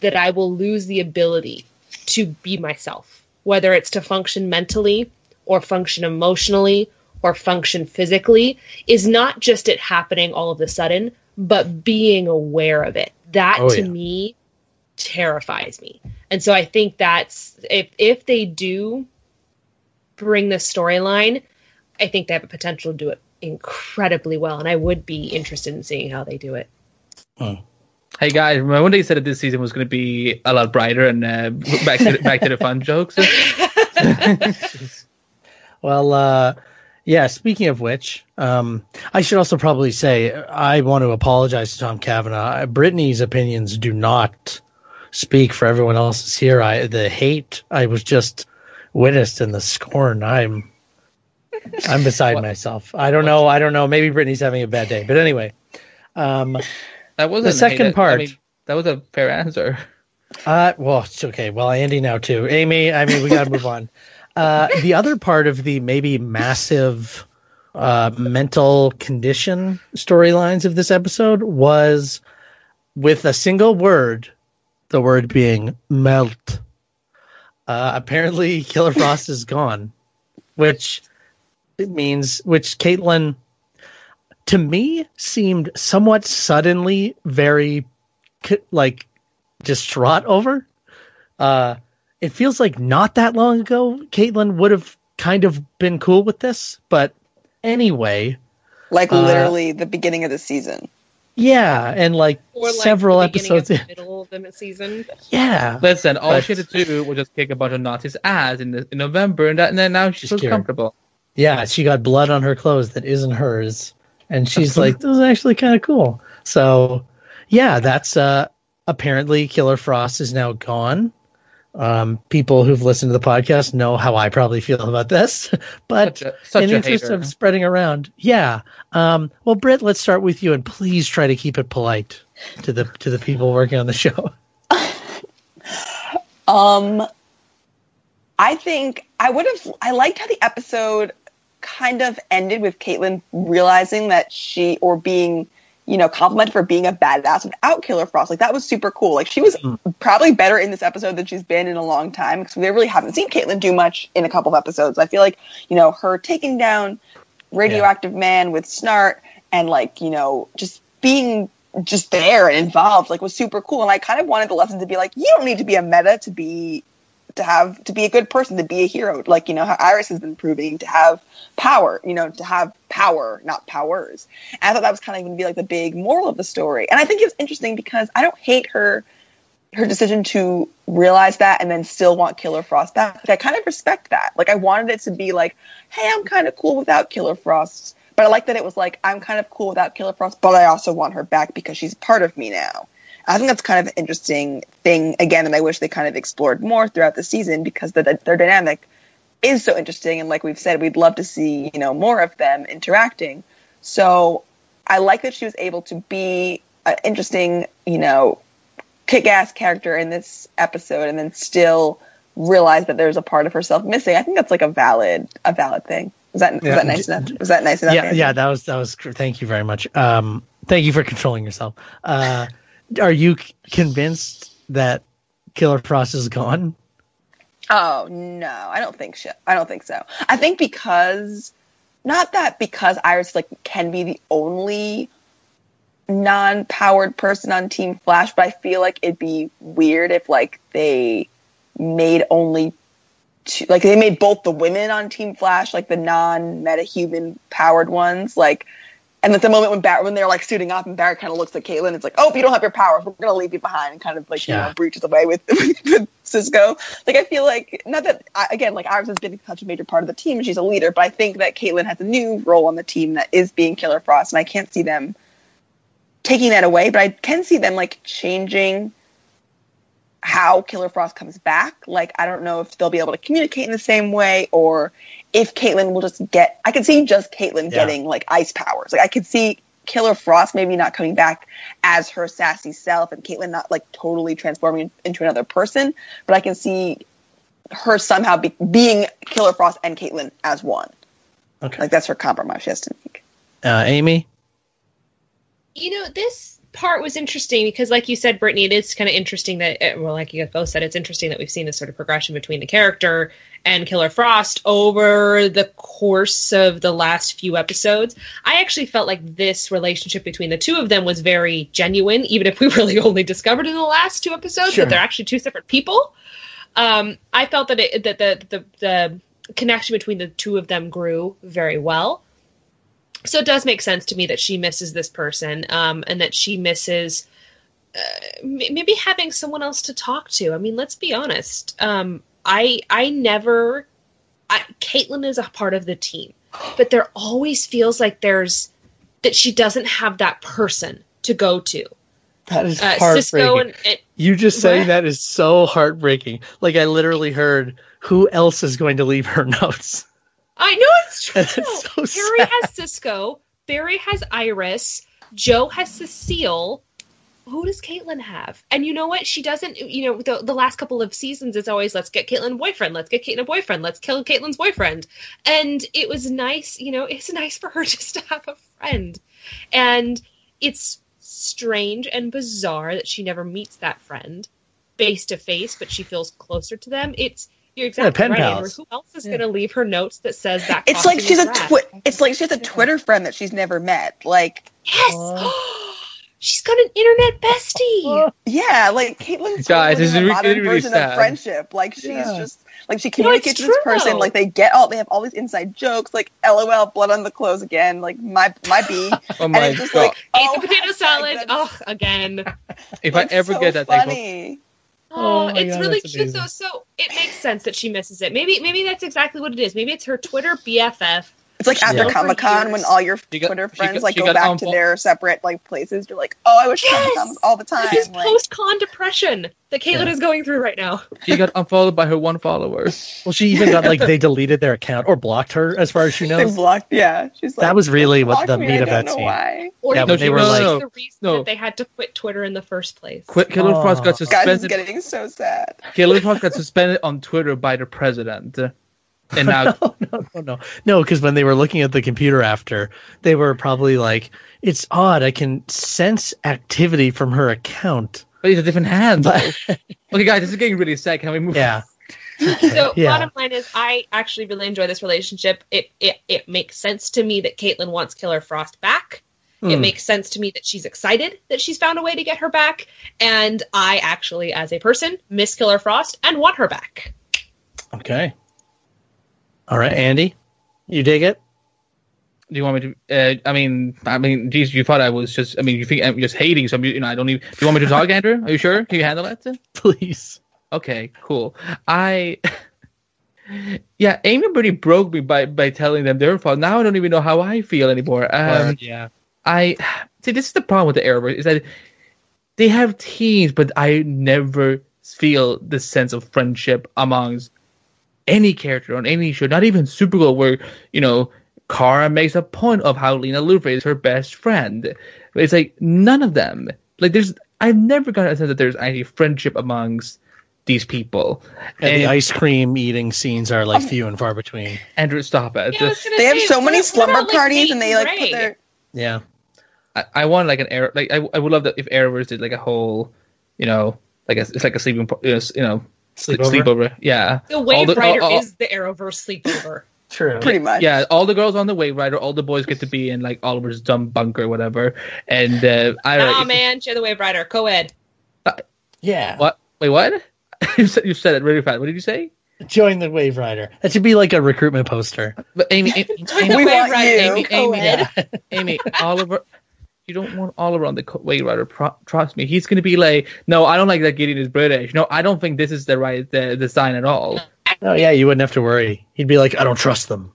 that i will lose the ability to be myself, whether it's to function mentally or function emotionally or function physically, is not just it happening all of a sudden, but being aware of it. That Oh, to yeah. me terrifies me. And so I think that's if if they do bring this storyline, I think they have a potential to do it incredibly well, and I would be interested in seeing how they do it. Hey guys, remember when they said that this season was going to be a lot brighter and uh, back to back to the fun jokes? Well, uh, yeah. Speaking of which, um, I should also probably say I want to apologize to Tom Cavanagh. Brittany's opinions do not speak for everyone else's here. I the hate I was just witnessed in the scorn. I'm I'm beside What- myself. I don't know. I don't know. Maybe Brittany's having a bad day. But anyway, um, That wasn't The second I part. mean, that was a fair answer. Uh, well, it's okay. Well, Andy now too. Amy, I mean, we got to move on. Uh, the other part of the maybe massive uh, mental condition storylines of this episode was with a single word, the word being melt. Uh, apparently, Killer Frost is gone, which it means, which Caitlin, to me, seemed somewhat suddenly very like distraught over. Uh, it feels like not that long ago, Caitlin would have kind of been cool with this, but anyway, Like Uh, literally the beginning of the season. yeah, and like, Or like several the episodes, of in, the middle of the season. yeah, Listen, all But- she had to do was just kick a bunch of Nazis' ass in, the, in November, and, that, and then now she's She's so comfortable. yeah, she got blood on her clothes that isn't hers, and she's like, "This is actually kind of cool." So, yeah, that's uh, apparently Killer Frost is now gone. Um, people who've listened to the podcast know how I probably feel about this, but Such a, such in a interest hater. of spreading around, yeah. Um, well, Britt, let's start with you, and please try to keep it polite to the to the people working on the show. Um, I think I would have. I liked how the episode kind of ended with Caitlin realizing that she or being, you know, complimented for being a badass without Killer Frost. Like that was super cool. Like she was mm-hmm. probably better in this episode than she's been in a long time because we really haven't seen Caitlin do much in a couple of episodes. I feel like you know her taking down radioactive man with Snart and like you know just being just there and involved like was super cool and i kind of wanted the lesson to be like you don't need to be a meta to be to have to be a good person to be a hero like you know how iris has been proving to have power you know to have power not powers and i thought that was kind of going to be like the big moral of the story and i think it was interesting because i don't hate her her decision to realize that and then still want Killer Frost back. Like, I kind of respect that. Like I wanted it to be like, hey, I'm kind of cool without Killer Frost. But I like that it was like, I'm kind of cool without Killer Frost, but I also want her back because she's part of me now. I think that's kind of an interesting thing, again, and I wish they kind of explored more throughout the season because the, their dynamic is so interesting. And like we've said, we'd love to see, you know, more of them interacting. So I like that she was able to be an interesting, you know, kick-ass character in this episode and then still realize that there's a part of herself missing. I think that's like a valid a valid thing. Was that was Yeah. that nice enough? Was that nice enough? yeah, yeah, that was that was. Thank you very much. Um, thank you for controlling yourself. Uh, are you convinced that Killer Frost is gone? Oh no, I don't think so. I don't think so. I think because not that because Iris like can be the only non-powered person on Team Flash, but I feel like it'd be weird if like they made only two, like they made both the women on Team Flash like the non-metahuman powered ones, like. And at the moment when Barry, when they're like suiting up, and Barry kind of looks at Caitlin, it's like, oh, you don't have your powers. We're gonna leave you behind, and kind of like you know breaches away with, with Cisco. Like I feel like not that I, again, like Iris has been such a major part of the team, and she's a leader, but I think that Caitlin has a new role on the team that is being Killer Frost, and I can't see them taking that away, but I can see them like changing how Killer Frost comes back. Like I don't know if they'll be able to communicate in the same way, or if Caitlin will just get. I could see just Caitlin Yeah. getting like ice powers. Like I could see Killer Frost maybe not coming back as her sassy self, and Caitlin not like totally transforming into another person. But I can see her somehow be, being Killer Frost and Caitlin as one. Okay. Like that's her compromise she has to make. Uh, Amy. You know, this part was interesting because, like you said, Brittany, it is kind of interesting that, eh, well, like you both said, it's interesting that we've seen this sort of progression between the character and Killer Frost over the course of the last few episodes. I actually felt like this relationship between the two of them was very genuine, even if we really only discovered in the last two episodes Sure. that they're actually two separate people. Um, I felt that it, that the, the the connection between the two of them grew very well. So it does make sense to me that she misses this person, um, and that she misses uh, maybe having someone else to talk to. I mean, let's be honest. Um, I I never. I, Caitlin is a part of the team, but there always feels like there's that she doesn't have that person to go to. That is Uh, heartbreaking. And, and you just saying What? that is so heartbreaking. Like I literally heard who else is going to leave her notes. I know it's true. So Harry sad. has Cisco. Barry has Iris. Joe has Cecile. Who does Caitlin have? And you know what? She doesn't. You know, the, the last couple of seasons, it's always let's get Caitlin a boyfriend. Let's get Caitlin a boyfriend. Let's kill Caitlin's boyfriend. And it was nice. You know, it's nice for her just to have a friend. And it's strange and bizarre that she never meets that friend face to face, but she feels closer to them. It's you're exactly pen right, pals. Who else is Yeah. going to leave her notes that says that? It's like she's a rad? twi- it's like she has a Twitter friend that she's never met. Like Yes. Oh. She's got an internet bestie. Oh. yeah, like Caitlin's Guys, this is a modern really version sad. of friendship. Like she's Yeah. just like she No, it's communicates with this person. though. Like they get all they have all these inside jokes. Like LOL, blood on the clothes again. Like my my B. Oh and my it's just god! like Ate oh, the potato oh, salad. Oh, again. if that's I ever so get that, thing, funny. Oh, Oh it's God, really cute though. amazing. So it makes sense that she misses it. Maybe maybe that's exactly what it is. Maybe it's her Twitter BFF. It's like after Yeah. Comic Con when all your got- Twitter she friends got- like go back to their separate like places. You're like, oh, I wish Comic Con was all the time. This Like, post con depression that Caitlin Yeah. is going through right now. she got unfollowed by her one follower. Well, she even got like they deleted their account or blocked her, as far as she they knows. blocked. Yeah, she's like That was really what the me, meat of don't that scene. why. Or Yeah, no, they were was like- the reason no. that they had to quit Twitter in the first place. Quit Killer Frost got Oh. Guys, suspended. getting so sad. Killer Frost got suspended on Twitter by the president, and now no, no, no, no, no. Because when they were looking at the computer after, they were probably like, "It's odd. I can sense activity from her account." but he's a different hand. But okay, guys, this is getting really sad. Can we move? yeah, So Yeah. bottom line is, I actually really enjoy this relationship. It it it makes sense to me that Caitlin wants Killer Frost back. It Hmm. makes sense to me that she's excited that she's found a way to get her back, and I actually, as a person, miss Killer Frost and want her back. Okay. All right, Andy, you dig it? Do you want me to? Uh, I mean, I mean, geez, you thought I was just. I mean, you think I'm just hating some. You know, I don't even. Do you want me to talk, Andrew? Are you sure? Can you handle that? Please. Okay, cool. I. Yeah, Amy pretty broke me by by telling them their fault. Now I don't even know how I feel anymore. Um, yeah. I see. This is the problem with the Arrowverse is that they have teams, but I never feel the sense of friendship amongst any character on any show. Not even Supergirl, where you know Kara makes a point of how Lena Luthor is her best friend. It's like none of them. Like there's, I've never gotten a sense that there's any friendship amongst these people. And, the ice cream eating scenes are like um, few and far between. Andrew, stop it. Yeah, I was gonna They have so many what- what slumber about, parties, Nate and they like put their Yeah. I, I want like an air like I, I would love that if Arrowverse did like a whole, you know, like a, it's like a sleeping you know, s- you know sleep- Sleepover? sleepover. Yeah. The Wave the- Rider all- all- is the Arrowverse sleepover. True. pretty much. Yeah, all the girls on the Waverider, all the boys get to be in like Oliver's dumb bunker, or whatever. And uh, I Nah, man, share the Waverider, co-ed. Yeah. What? Wait, what? you said you said it really fast. What did you say? Join the Waverider. That should be like a recruitment poster. But Amy, Amy, Join the We want you, Amy, Amy. Amy, Oliver. You don't want Oliver on the Waverider. Pro- trust me, he's gonna be like, no, I don't like that Gideon is British. No, I don't think this is the right the, the sign at all. Oh yeah, you wouldn't have to worry. He'd be like, I don't trust them.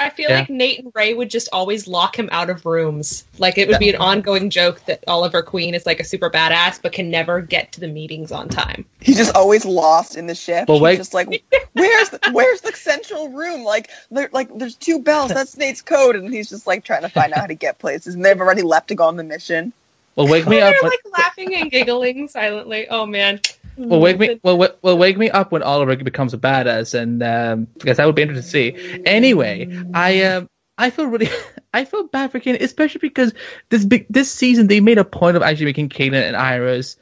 I feel Yeah. like Nate and Ray would just always lock him out of rooms. Like it would be an ongoing joke that Oliver Queen is like a super badass, but can never get to the meetings on time. He's just always lost in the ship. Well, He's wait- just like, where's the, where's the central room? Like, there, like there's two bells. That's Nate's code, and he's just like trying to find out how to get places. And they've already left to go on the mission. Well, wake me up. When, like laughing and giggling silently. Oh man. well, wake me. Well, wa- well, wake me up when Oliver becomes a badass, and um, because that would be interesting to see. Anyway, I um, I feel really, I feel bad for Caitlin, especially because this big this season they made a point of actually making Caitlin and Iris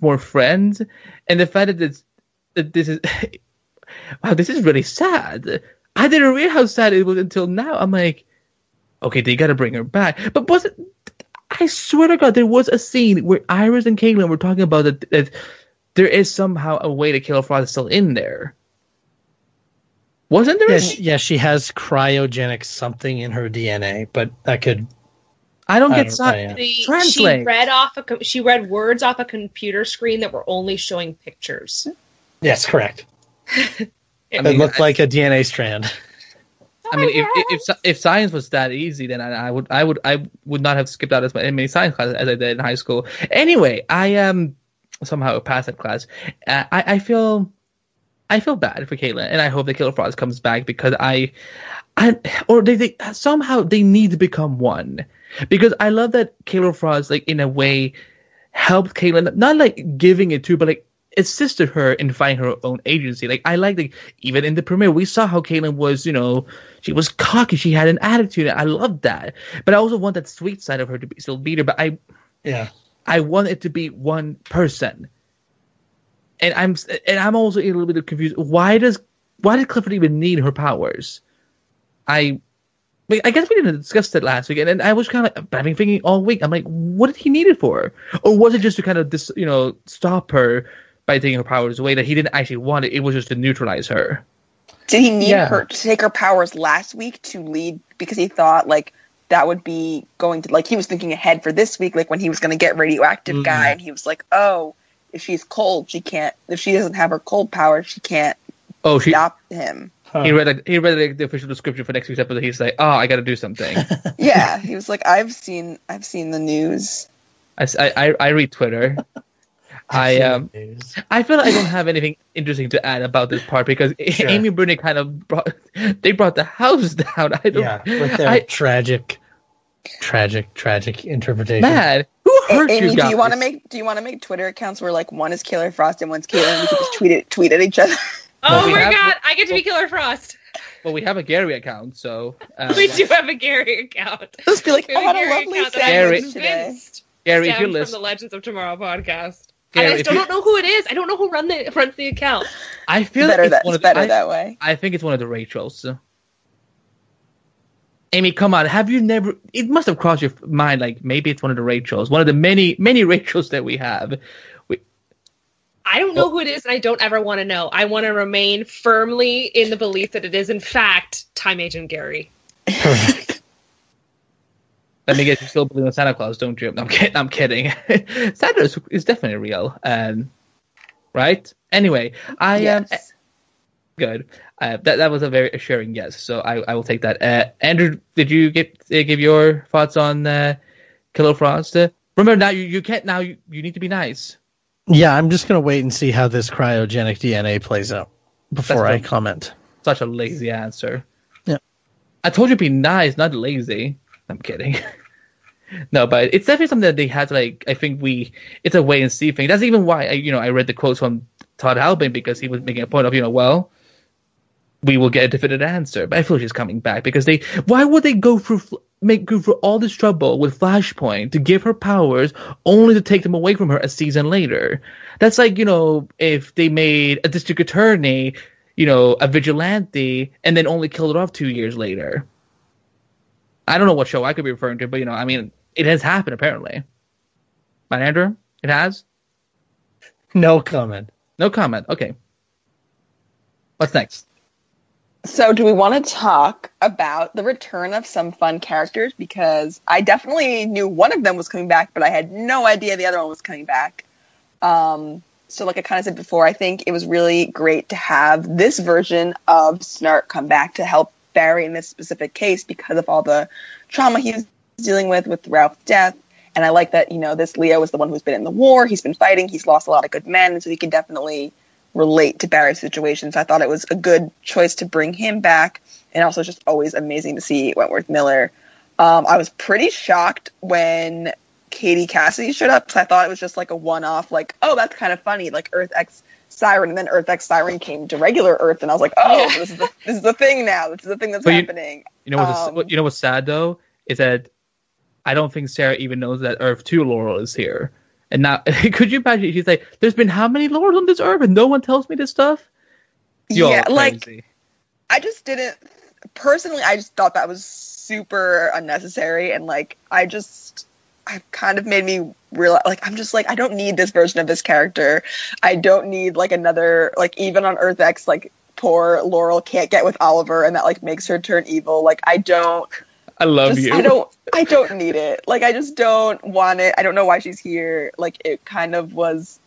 more friends, and the fact that this that this is wow, this is really sad. I didn't realize how sad it was until now. I'm like, okay, they gotta bring her back. But was it? I swear to God, there was a scene where Iris and Caitlin were talking about that, that there is somehow a way to Killer Frost still in there. Wasn't there? Yeah, a- she, yeah, she has cryogenic something in her DNA, but that could. I don't I get don't- si- I, The, she read off a com- she read words off a computer screen that were only showing pictures. Yes, correct. I It mean, looked I- like a DNA strand. I mean, if, if if if science was that easy, then I, I would I would I would not have skipped out as many science classes as I did in high school. Anyway, I um somehow passed that class. Uh, I I feel I feel bad for Caitlin, and I hope that Killer Frost comes back because I I or they, they somehow they need to become one because I love that Killer Frost like in a way helped Caitlin not like giving it to but like assisted her in finding her own agency. Like I like like even in the premiere we saw how Caitlin was, you know, she was cocky, she had an attitude. I love that. But I also want that sweet side of her to be still be there. But I Yeah. I want it to be one person. And I'm and I'm also a little bit confused. Why does why did Clifford even need her powers? I I guess we didn't discuss that last week, and, and I was kind of like, I've been thinking all week. I'm like, what did he need it for? Or was it just to kind of dis, you know stop her by taking her powers away that he didn't actually want it? It was just to neutralize her. Did he need Yeah. her to take her powers last week to lead because he thought like that would be going to like he was thinking ahead for this week, like when he was going to get radioactive Mhm. guy, and he was like, oh, if she's cold, she can't. If she doesn't have her cold powers, she can't Oh, she stop him. Huh. he read like, he read like, the official description for next week's episode. He's like, oh, I got to do something. Yeah, he was like, I've seen, I've seen the news. I I read Twitter. I um I feel like I don't have anything interesting to add about this part because Sure. Amy and Bruni kind of brought they brought the house down. I don't Yeah, with their I, tragic, tragic, tragic interpretation. man, who A- hurt Amy, you do you want to make, do you want to make Twitter accounts where like one is Killer Frost and one's Caitlin? and We can just tweet it, tweet at each other. Oh we my have- god, I get to be Killer Frost. Well, we have a Gary account, so uh, We do have a Gary account. Just be like, We I have had a Gary lovely account Gary- sandwich today. Gary, if stemmed you're from the Legends of Tomorrow podcast. Gary, I still you- don't know who it is. I don't know who run the runs the account. I feel Better like that, one it's of the, better I, that way. I think it's one of the Rachels. Amy, come on. Have you never? It must have crossed your mind, like maybe it's one of the Rachels, one of the many, many Rachels that we have. We, I don't know who it is, and I don't ever want to know. I want to remain firmly in the belief that it is, in fact, Time Agent Gary. Perfect. let me get you still believe in Santa Claus, don't you? I'm kidding. I'm kidding. Santa is, is definitely real, um, right? Anyway, I am Yes. good. Uh, that that was a very assuring yes, so I, I will take that. Uh, Andrew, did you get uh, give your thoughts on uh, Killer Frost? Uh, remember now, you, you can't now. You, you need to be nice. Yeah, I'm just gonna wait and see how this cryogenic DNA plays out before That's I comment. Such a lazy answer. Yeah. I told you to be nice, not lazy. I'm kidding. no, but it's definitely something that they had to like. I think we. It's a wait and see thing. That's even why I, you know, I read the quotes from Todd Helbing because he was making a point of, you know, well, we will get a definitive answer. But I feel she's coming back because they. Why would they go through make go through all this trouble with Flashpoint to give her powers only to take them away from her a season later? That's like you know if they made a district attorney, you know, a vigilante, and then only killed it off two years later. I don't know what show I could be referring to, but you know, I mean, it has happened apparently. Right, Andrew? It has. No comment. No comment. Okay. What's next? So, do we want to talk about the return of some fun characters? Because I definitely knew one of them was coming back, but I had no idea the other one was coming back. Um, so, like I kind of said before, I think it was really great to have this version of Snart come back to help Barry in this specific case because of all the trauma he was dealing with with Ralph's death. And I like that, you know, this Leo is the one who's been in the war, he's been fighting, he's lost a lot of good men, so he can definitely relate to Barry's situation. So I thought it was a good choice to bring him back, and also just always amazing to see Wentworth Miller. Um, I was pretty shocked when Katie Cassidy showed up. I thought it was just like a one-off, like, oh, that's kind of funny, like Earth X Siren, and then Earth X Siren came to regular Earth, and I was like, oh, Yeah. this is the, this is the thing now. This is the thing that's But happening. You know what's Um, what, you know what's sad though is that I don't think Sarah even knows that Earth Two Laurel is here. And now, could you imagine? She's like, "There's been how many Laurels on this Earth, and no one tells me this stuff." You're yeah, like. I just didn't personally. I just thought that was super unnecessary, and like I just, I kind of made me realize, like I'm just like I don't need this version of this character. I don't need like another like even on Earth X like poor Laurel can't get with Oliver, and that like makes her turn evil. Like I don't. I love just- you. I don't. I don't need it. Like I just don't want it. I don't know why she's here. Like it kind of was.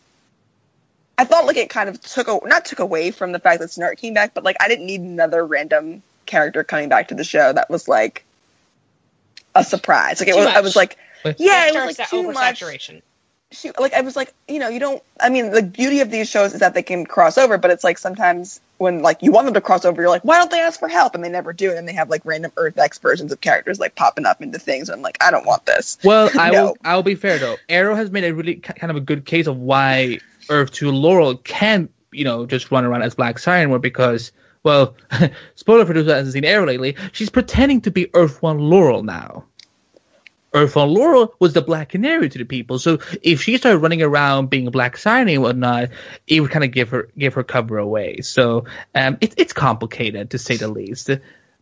I thought like it kind of took a, not took away from the fact that Snart came back, but like I didn't need another random character coming back to the show that was like a surprise. Like it Too was. much. I was like, But- yeah, it was like that too much oversaturation. she like I was like, you know, you don't I mean the beauty of these shows is that they can cross over, but it's like sometimes when like you want them to cross over, you're like, why don't they ask for help? And they never do, and then they have like random Earth X versions of characters like popping up into things. And I'm like, I don't want this. Well, I will. I'll be fair though. Arrow has made a really ki- kind of a good case of why Earth Two Laurel can, you know, just run around as Black Siren, where because, well, spoiler for those who hasn't seen Arrow lately, she's pretending to be Earth One Laurel now. Earth One Laurel was the Black Canary to the people, so if she started running around being a Black Siren and whatnot, it would kind of give her give her cover away. So, um, it's it's complicated to say the least.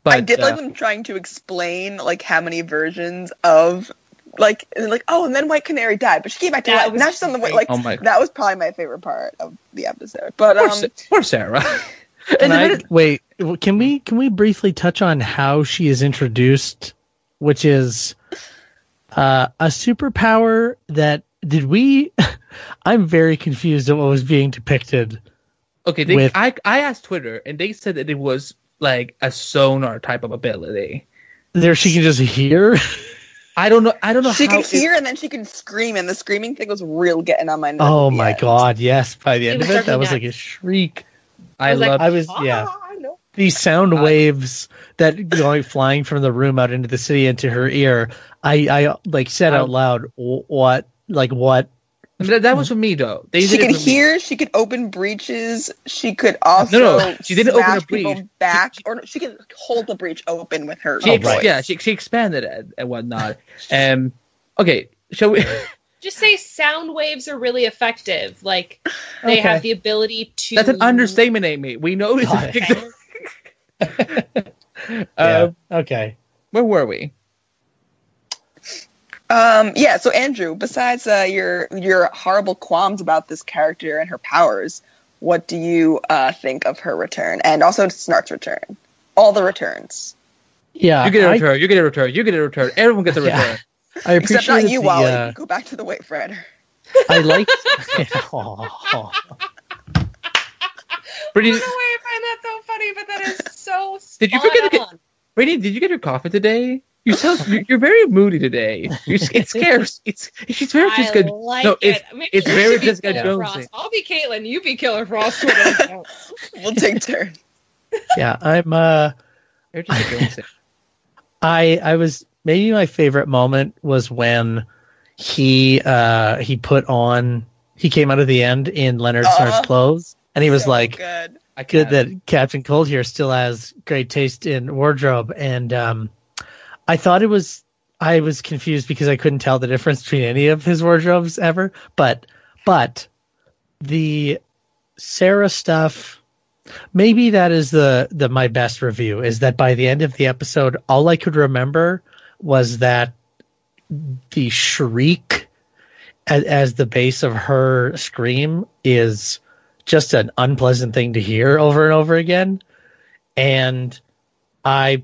But I did like uh, them trying to explain like how many versions of like and like oh, and then White Canary died, but she came back to That life. Now she's on the way. Like Oh my- that was probably my favorite part of the episode. But poor, um, Sa- poor Sarah. And the I, minute- wait, can we can we briefly touch on how she is introduced, which is uh, a superpower that did we? I'm very confused at what was being depicted. Okay, they, with- I I asked Twitter and they said that it was like a sonar type of ability. There, she can just hear. I don't know. I don't know she how could it- hear and then she could scream, and the screaming thing was real getting on my nerves. Oh my end. god! Yes, by the It end was of it, that me was like a shriek. I, was like, love. I was Ah, yeah. I know. These sound I- waves that going flying from the room out into the city into her ear. I I like said I- out loud what like what that, that was for me though. They she could for me. hear. She could open breaches. She could also No, no, she didn't open a smash people breach. back, or no, she could hold the breach open with her. She Oh, right. Yeah, she she expanded it and whatnot. Um. Okay, shall we? Just say sound waves are really effective. Like they Okay. have the ability to. That's an understatement, Amy. We know this. God. is- yeah um, okay where were we? Um, yeah. So Andrew, besides uh, your your horrible qualms about this character and her powers, what do you uh, think of her return and also Snart's return? All the returns, yeah You get a return. You get a return. You get a return. Everyone gets a Yeah. return. I except not you, the, Wally. uh, Go back to the White Fred. I liked oh, Brittany, I don't know why I find that so funny, but that is so. Did you spot forget to get- on. Brittany, did you get your coffee today? You sound you're, you're very moody today. You, it scares. It's she's very I Jessica. like no, it. it's Maybe it's very should be Jessica Killer I'll be Caitlin. You be Killer Frost. We'll take turns. yeah i'm uh very Jessica Jonesy. I I was maybe my favorite moment was when he uh he put on he came out of the end in Leonard Uh-huh. Snart's clothes and he was So like good. I good that Captain Cold here still has great taste in wardrobe. And um I thought it was I was confused because I couldn't tell the difference between any of his wardrobes ever. But but the Sarah stuff maybe that is the the my best review is that by the end of the episode all I could remember was that the shriek as, as the base of her scream is just an unpleasant thing to hear over and over again and I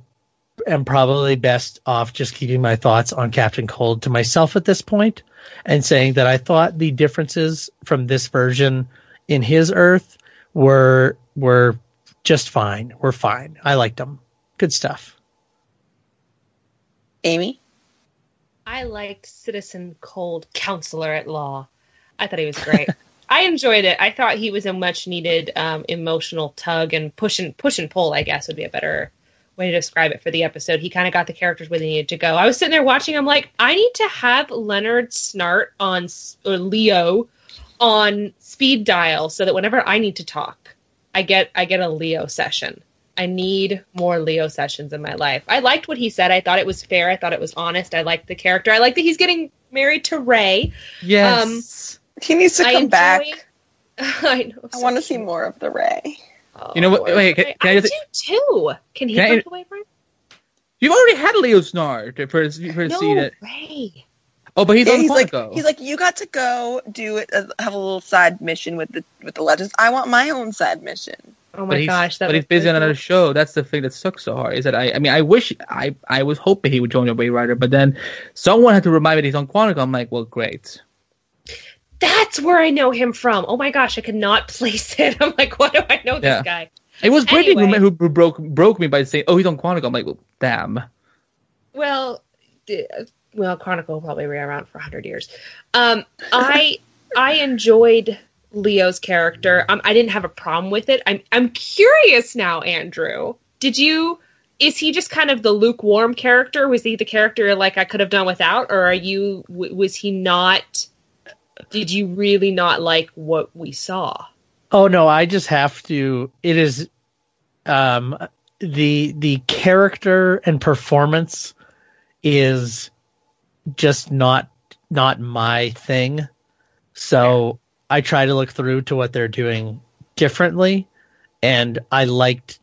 am probably best off just keeping my thoughts on Captain Cold to myself at this point and saying that I thought the differences from this version in his Earth were were just fine. We're fine. I liked them. Good stuff. Amy. I liked Citizen Cold Counselor at Law. I thought he was great. I enjoyed it. I thought he was a much needed um, emotional tug and push and push and pull. I guess would be a better way to describe it for the episode. He kind of got the characters where they needed to go. I was sitting there watching. I'm like, I need to have Leonard Snart on or Leo on speed dial so that whenever I need to talk, I get I get a Leo session. I need more Leo sessions in my life. I liked what he said. I thought it was fair. I thought it was honest. I liked the character. I like that he's getting married to Ray. Yes. He needs to I come enjoy- back. I know. I want to see more of the Ray. Oh, You know what- wait, can- can I I just- do too. Can he Can I- break away from? You've already had Leo Snart for for a No, season. Ray. Oh, but he's Yeah, on he's like Quantico. he's like you got to go do it uh, have a little side mission with the with the legends. I want my own side mission. Oh my but he's, gosh, that but he's was busy really on another show. That's the thing that sucks so hard. Is that I? I mean, I wish I I was hoping he would join the Waverider, but then someone had to remind me that he's on Quantico. I'm like, well, great. That's where I know him from. Oh my gosh, I could not place it. I'm like, what do I know this Yeah. guy? It was Brittany who, Anyway. who broke broke me by saying, "Oh, he's on Quantico." I'm like, well, damn. Well, well, Quantico will probably be around for hundred years. Um, I I enjoyed Leo's character. Um, I didn't have a problem with it. I'm I'm curious now, Andrew. Did you? Is he just kind of the lukewarm character? Was he the character like I could have done without, or are you? W- was he not? Did you really not like what we saw? Oh no, I just have to. It is um, the the character and performance is just not not my thing. So I try to look through to what they're doing differently, and I liked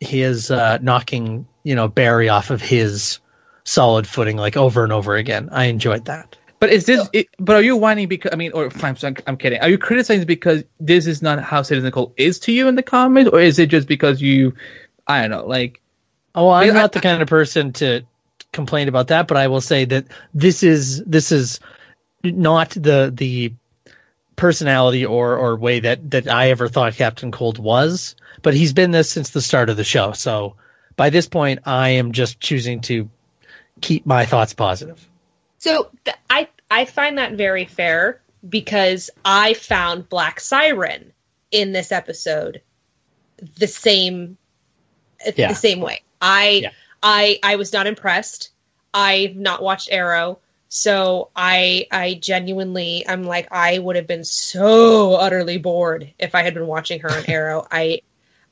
his uh, knocking you know Barry off of his solid footing like over and over again. I enjoyed that. But is this? It, but are you whining because I mean, or I'm, I'm, I'm kidding. Are you criticizing because this is not how Citizen Cold is to you in the comics, or is it just because you, I don't know, like Oh, I'm Yeah, I- not the kind of person to complain about that, but I will say that this is this is not the the personality or or way that that I ever thought Captain Cold was, but he's been this since the start of the show. So by this point, I am just choosing to keep my thoughts positive. So th- I I find that very fair because I found Black Siren in this episode the same uh, Yeah. the same way. I Yeah. I I was not impressed. I've not watched Arrow, so I I genuinely I'm like I would have been so utterly bored if I had been watching her on Arrow. I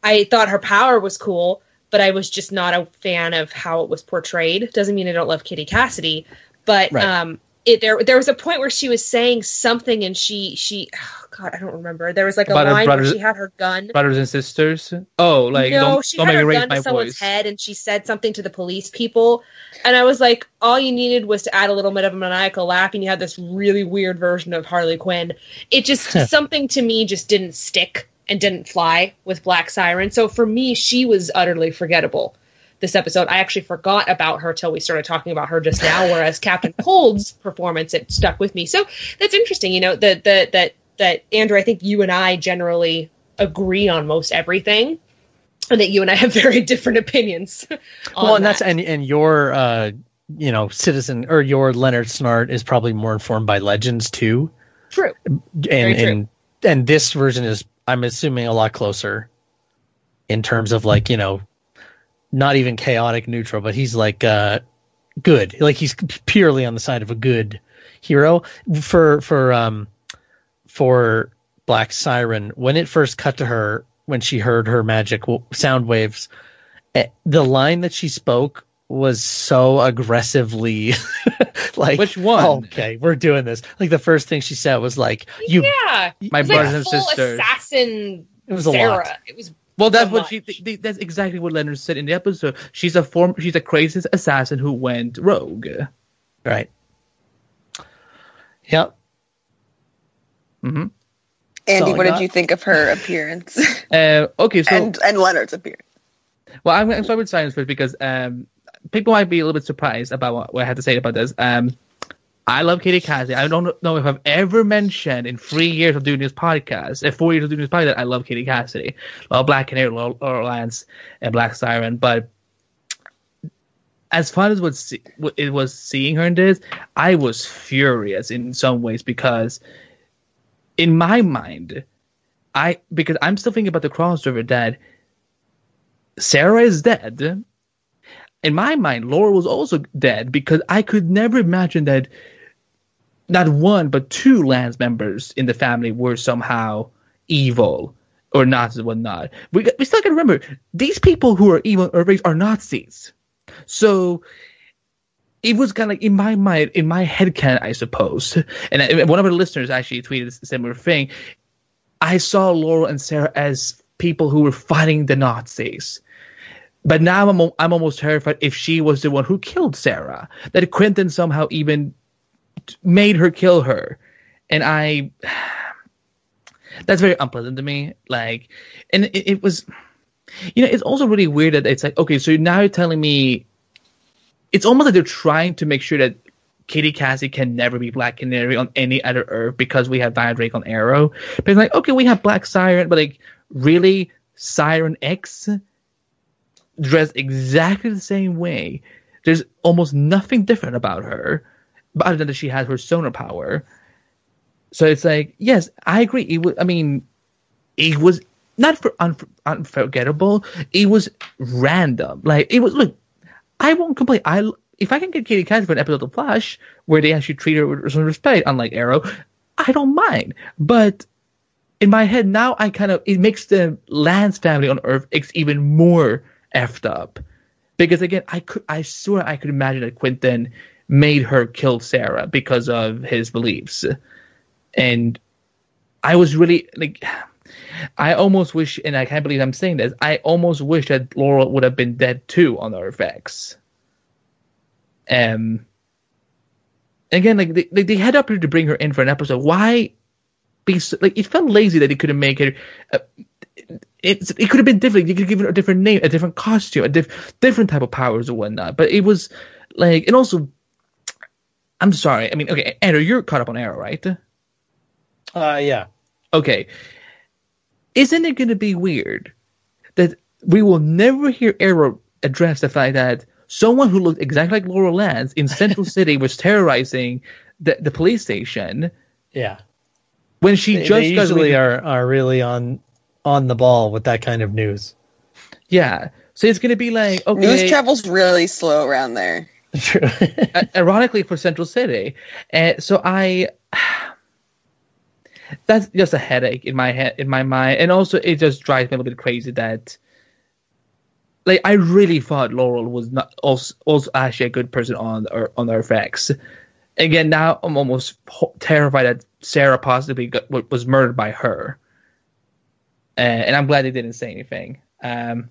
I thought her power was cool, but I was just not a fan of how it was portrayed. Doesn't mean I don't love Katie Cassidy, but Right. um it there there was a point where she was saying something and she she oh god I don't remember. There was like a About line where she had her gun brothers and sisters? Oh, like no, don't, she don't had her gun to someone's voice. head and she said something to the police people. And I was like, all you needed was to add a little bit of a maniacal laugh and you had this really weird version of Harley Quinn. It just, something to me just didn't stick and didn't fly with Black Siren. So for me, she was utterly forgettable this episode. I actually forgot about her till we started talking about her just now, whereas Captain Cold's performance, it stuck with me. So that's interesting, you know, that, that, that, that, Andrew, I think you and I generally agree on most everything and that you and I have very different opinions. on well, and that's and and your uh you know citizen or your Leonard Snart is probably more informed by legends too. true. and Very true. and and this version is i'm assuming a lot closer in terms of like you know not even chaotic neutral but he's like uh good like he's purely on the side of a good hero for for um for black siren when it first cut to her when she heard her magic w- sound waves eh, the line that she spoke was so aggressively like Which one? okay we're doing this like the first thing she said was like you yeah, My It was brothers like and full sisters. assassin. It was a Sarah. lot. It was Well, that's so what much. she. th- th- That's exactly what Leonard said in the episode. She's a form. She's a crazy assassin who went rogue. Right. Yep. hmm Andy, all I what did you think of her appearance Uh, okay, so and and Leonard's appearance? Well, I'm going to start with science first because um, people might be a little bit surprised about what, what I had to say about this. Um, I love Katie Cassidy. I don't know if I've ever mentioned in three years of doing this podcast, uh, four years of doing this podcast, I love Katie Cassidy. Love Black Canary, Laurel Lance, and Black Siren. But as fun as what what it was seeing her in this, I was furious in some ways because in my mind, I because I'm still thinking about the crossover that Sarah is dead. In my mind, Laurel was also dead because I could never imagine that not one but two Lance members in the family were somehow evil or Nazis and whatnot. We we still got to remember these people who are evil Earthquakes are Nazis. So it was kind of like in my mind, in my head can I suppose. And I- one of our listeners actually tweeted a similar thing. I saw Laurel and Sarah as people who were fighting the Nazis. But now I'm, I'm almost terrified if she was the one who killed Sarah. That Quentin somehow even made her kill her. And I. That's very unpleasant to me. Like, and it, it was. You know, it's also really weird that it's like, okay, so now you're telling me. It's almost like they're trying to make sure that Katie Cassie can never be Black Canary on any other Earth because we have Dinah Drake on Arrow. But it's like, okay, we have Black Siren, but like, really, Siren X dressed exactly the same way. There's almost nothing different about her, but other than that she has her sonar power. So it's like, yes, I agree. It was, I mean, it was not for un- unforgettable. It was random. Like it was. Look, I won't complain. I if I can get Katie Cassie for an episode of Flash where they actually treat her with some respect, unlike Arrow, I don't mind. But in my head now, I kind of it makes the Lance family on Earth even more effed up because again, I could I swear I could imagine that Quentin made her kill Sarah because of his beliefs, and I was really like. I almost wish, and I can't believe I'm saying this. I almost wish that Laurel would have been dead too on X. Um. Again, like they, they had up to bring her in for an episode. Why be so, like it felt lazy that they couldn't make her. Uh, it's it could have been different. You could give her a different name, a different costume, a diff, different type of powers or whatnot. But it was like, and also, I'm sorry. I mean, okay, Andrew, you're caught up on Arrow, right? Uh, yeah. Okay, isn't it going to be weird that we will never hear Arrow address the fact that someone who looked exactly like Laurel Lance in Central City was terrorizing the the police station Yeah. when she They, just they usually away- are, are really on on the ball with that kind of news. Yeah, so it's going to be like okay. News travels really slow around there. True. Ironically for Central City. And so I that's just a headache in my head in my mind. And also it just drives me a little bit crazy that like I really thought Laurel was not also, also actually a good person on Ear- on Earth X. Again, now I'm almost terrified that Sarah possibly got, was murdered by her, uh, and I'm glad they didn't say anything. Um,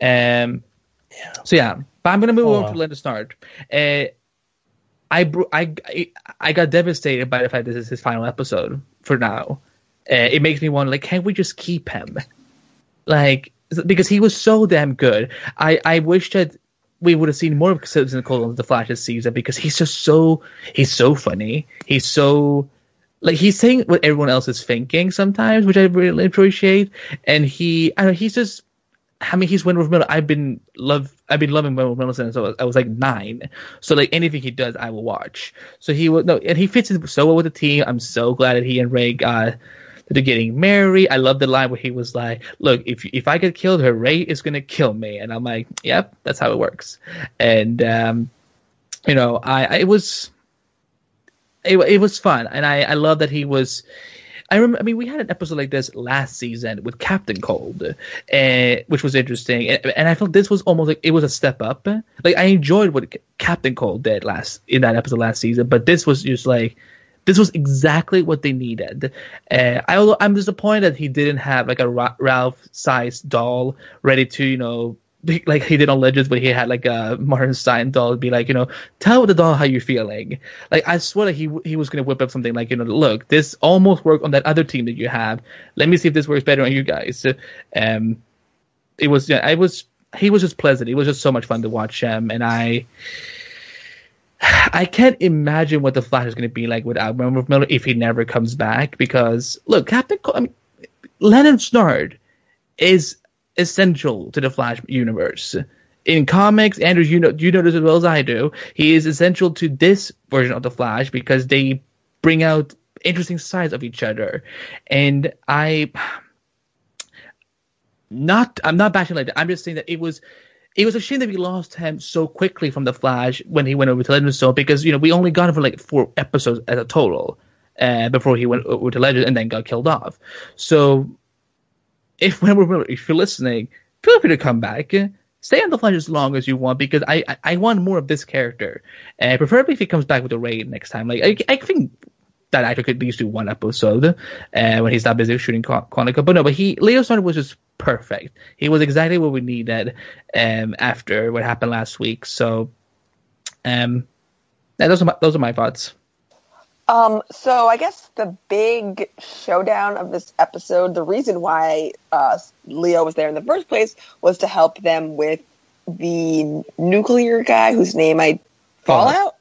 um, so yeah, but I'm gonna move Oh, on to Leonard Snart. Uh, I, I I I got devastated by the fact this is his final episode for now. Uh, it makes me wonder, like, can't we just keep him? Like because he was so damn good. I I wish that we would have seen more of Citizen Cold in the Flash this season because he's just so he's so funny. He's so like he's saying what everyone else is thinking sometimes, which I really appreciate. And he, I don't know, he's just. I mean, he's Wentworth Miller. I've been love. I've been loving Wentworth Miller since I was, I was like nine. So like anything he does, I will watch. So he will no, and he fits in so well with the team. I'm so glad that he and Ray got they're getting married. I love the line where he was like, "Look, if if I get killed, her Ray is gonna kill me," and I'm like, "Yep, that's how it works." And um, you know, I, I it was it, it was fun, and I I love that he was. I remember. I mean, we had an episode like this last season with Captain Cold, uh, which was interesting, and, and I felt this was almost like it was a step up. Like I enjoyed what Captain Cold did last in that episode last season, but this was just like this was exactly what they needed. Uh, I I'm disappointed that he didn't have like a Ra- Ralph sized doll ready to you know like he did on Legends, but he had like a Martin Stein doll be like you know tell the doll how you're feeling. Like I swear that he he was gonna whip up something like you know look this almost worked on that other team that you have. Let me see if this works better on you guys. Um, it was yeah, I was he was just pleasant. It was just so much fun to watch him, and I. I can't imagine what the Flash is going to be like without Wentworth Miller if he never comes back. Because look, Captain, Co- I mean, Leonard Snart is essential to the Flash universe. In comics, Andrew, you know you know this as well as I do. He is essential to this version of the Flash because they bring out interesting sides of each other, and I not I'm not bashing like that. I'm just saying that it was it was a shame that we lost him so quickly from the Flash when he went over to Legends Zone because you know we only got him for like four episodes as a total uh, before he went over to Legends and then got killed off. So if if you're listening, feel free to come back. Stay on the flight as long as you want because I I, I want more of this character, and preferably if he comes back with a raid next time. Like I, I think that actor could at least do one episode uh, when he's not busy shooting Quantico. But no, but he Leo Snart was just perfect. He was exactly what we needed um, after what happened last week. So, um, yeah, those are my, those are my thoughts. Um, so I guess the big showdown of this episode, the reason why uh, Leo was there in the first place was to help them with the nuclear guy whose name I Fallout.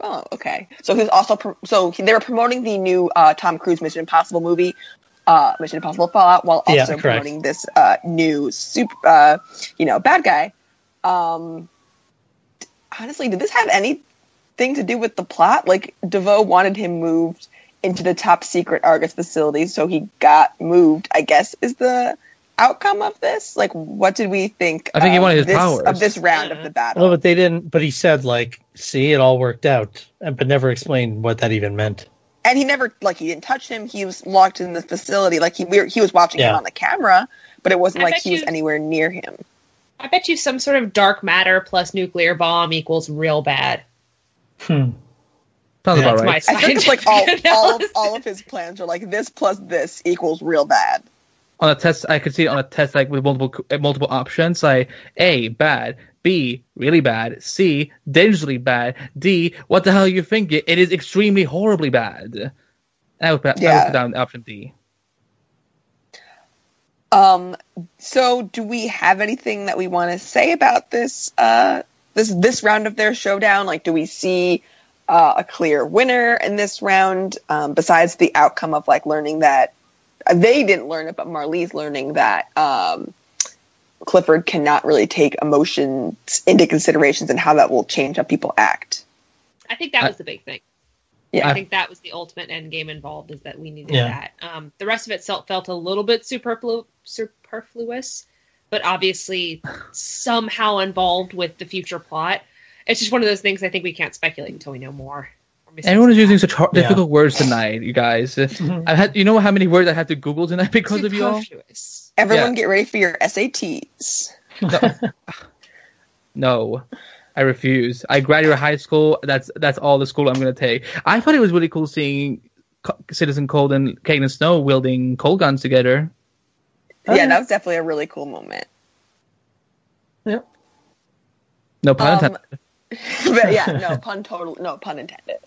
Oh, okay. So he's also pro- so he, they were promoting the new uh, Tom Cruise Mission Impossible movie, uh, Mission Impossible Fallout, while also Yeah, promoting this uh, new super, uh, you know, bad guy. Um, honestly, did this have anything to do with the plot? Like DeVoe wanted him moved into the top secret Argus facility, so he got moved. I guess is the outcome of this. Like, what did we think? I think he of wanted his this, powers. of this round Yeah. of the mm-hmm. battle. Well, but they didn't. But he said like, "See, it all worked out," and but never explained what that even meant. and he never like he didn't touch him. He was locked in the facility. Like he we were, he was watching him on the camera, but it wasn't I like bet he was anywhere near him. I bet you some sort of dark matter plus nuclear bomb equals real bad. Hmm. Sounds Yeah. about my right. I think it's like all all of, all of his plans are like this plus this equals real bad. on a test, I could see it on a test like with multiple uh, multiple options, like A, bad, B, really bad, C, dangerously bad, D, what the hell are you thinking? It is extremely horribly bad. And I would put, I would put down option D. Um. So, do we have anything that we want to say about this? Uh, this this round of their showdown. Like, do we see uh, a clear winner in this round? Um, besides the outcome of like learning that uh, they didn't learn it, but Marlize learning that um, Clifford cannot really take emotions into considerations and how that will change how people act. I think that was the big thing. Yeah. I think that was the ultimate end game involved is that we needed Yeah. that. Um, the rest of it felt, felt a little bit superflu- superfluous, but obviously somehow involved with the future plot. It's just one of those things I think we can't speculate until we know more. Or we see Everyone is using such hard, Yeah. difficult words tonight, you guys. I had, you know how many words I had to Google tonight because of you all? Everyone, Yeah. get ready for your SATs. No, I refuse. I graduate high school. That's that's all the school I'm going to take. I thought it was really cool seeing Co- Citizen Cold and Caitlin Snow wielding cold guns together. Yeah, that was definitely a really cool moment. Yep. No pun Um, intended. but yeah, no pun total, no pun intended.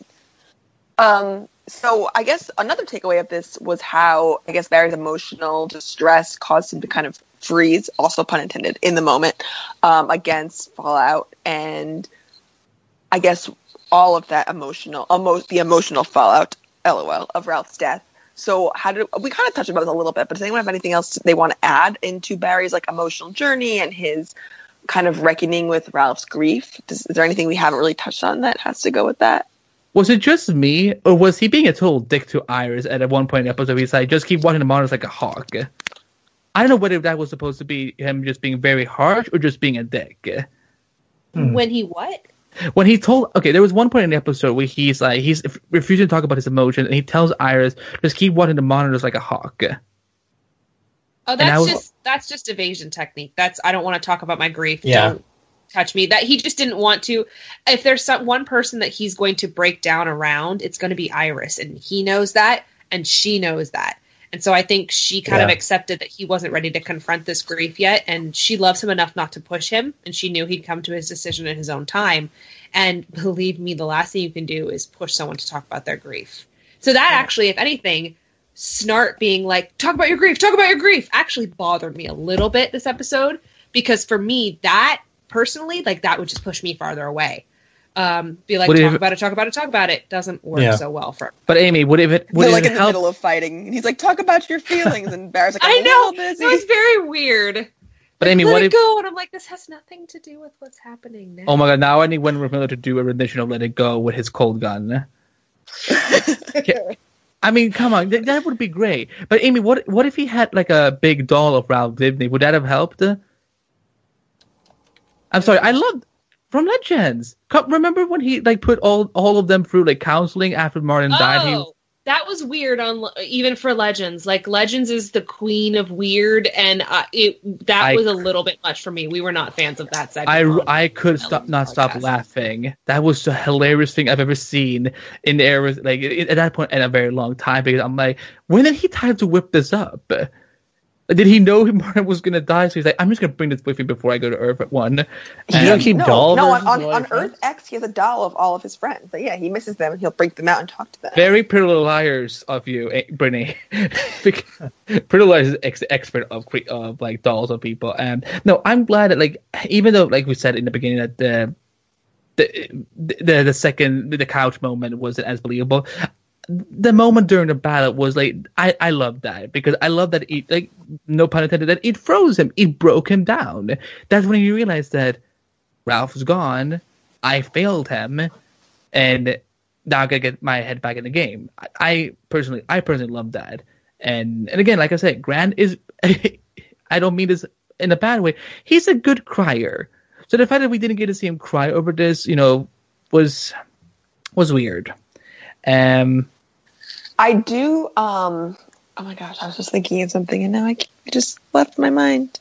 Um, so I guess another takeaway of this was how I guess Barry's emotional distress caused him to kind of freeze, also pun intended, in the moment um, against Fallout, and I guess all of that emotional, almost the emotional fallout, lol, of Ralph's death. So how did we kind of touched about this a little bit? But does anyone have anything else they want to add into Barry's like emotional journey and his kind of reckoning with Ralph's grief? Does, is there anything we haven't really touched on that has to go with that? Was it just me, or was he being a total dick to Iris at one point in the episode? He's like, just keep watching the monitors like a hawk. I don't know whether that was supposed to be him just being very harsh or just being a dick. When he what? When he told, okay, there was one point in the episode where he's like, he's refusing to talk about his emotions, and he tells Iris, just keep watching the monitors like a hawk. Oh, that's was- just that's just evasion technique. That's I don't want to talk about my grief. Yeah. Don't touch me. That he just didn't want to. If there's some one person that he's going to break down around, it's going to be Iris, and he knows that, and she knows that. And so I think she kind of accepted that he wasn't ready to confront this grief yet, and she loves him enough not to push him, and she knew he'd come to his decision in his own time. And believe me, the last thing you can do is push someone to talk about their grief. So that actually, if anything, Snart being like, talk about your grief, talk about your grief, actually bothered me a little bit this episode because for me, that personally, like that would just push me farther away. Um, be like, Would talk have- about it, talk about it, talk about it. Doesn't work Yeah. so well for. But Amy, would if it would They're it like in the middle of fighting, and he's like, "Talk about your feelings," and Barry's like, I "I'm a know busy." it was very weird. But Amy, Let what it if? go, and I'm like, this has nothing to do with what's happening now. Oh my god! Now I need Wentworth Miller to do a rendition of "Let It Go" with his cold gun. I mean, come on, th- that would be great. But Amy, what what if he had like a big doll of Ralph Dibny? Would that have helped? I'm sorry, I love from Legends. Remember when he like put all all of them through like counseling after Martin died? He, Oh, that was weird on even for Legends. Like Legends is the queen of weird, and uh, it that I- was a little bit much for me. We were not fans of that segment. I, on- I could stop not stop laughing. That was the hilarious thing I've ever seen in the era like at that point in a very long time because I'm like, when did he time to whip this up? Did he know Martin was gonna die? So he's like, I'm just gonna bring this with me before I go to Earth at one. You And- don't keep no, doll no, on, on, on? Earth X, he has a doll of all of his friends. But yeah, he misses them and he'll break them out and talk to them. Very Pretty Little Liars of you, eh, Brittany. Pretty Little Liars is ex- expert of cre- of like dolls of people. And no, I'm glad that like even though like we said in the beginning that the the the, the second the couch moment wasn't as believable. The moment during the battle was like I I love that because I love that it like no pun intended that it froze him it broke him down. That's when you realize that Ralph's gone. I failed him, and now I gotta get my head back in the game. I, I personally, I personally love that. And and again, like I said, Grant is. I don't mean this in a bad way. He's a good crier. So the fact that we didn't get to see him cry over this, you know, was was weird. Um, I do. Um. Oh my gosh, I was just thinking of something and now I, it just left my mind.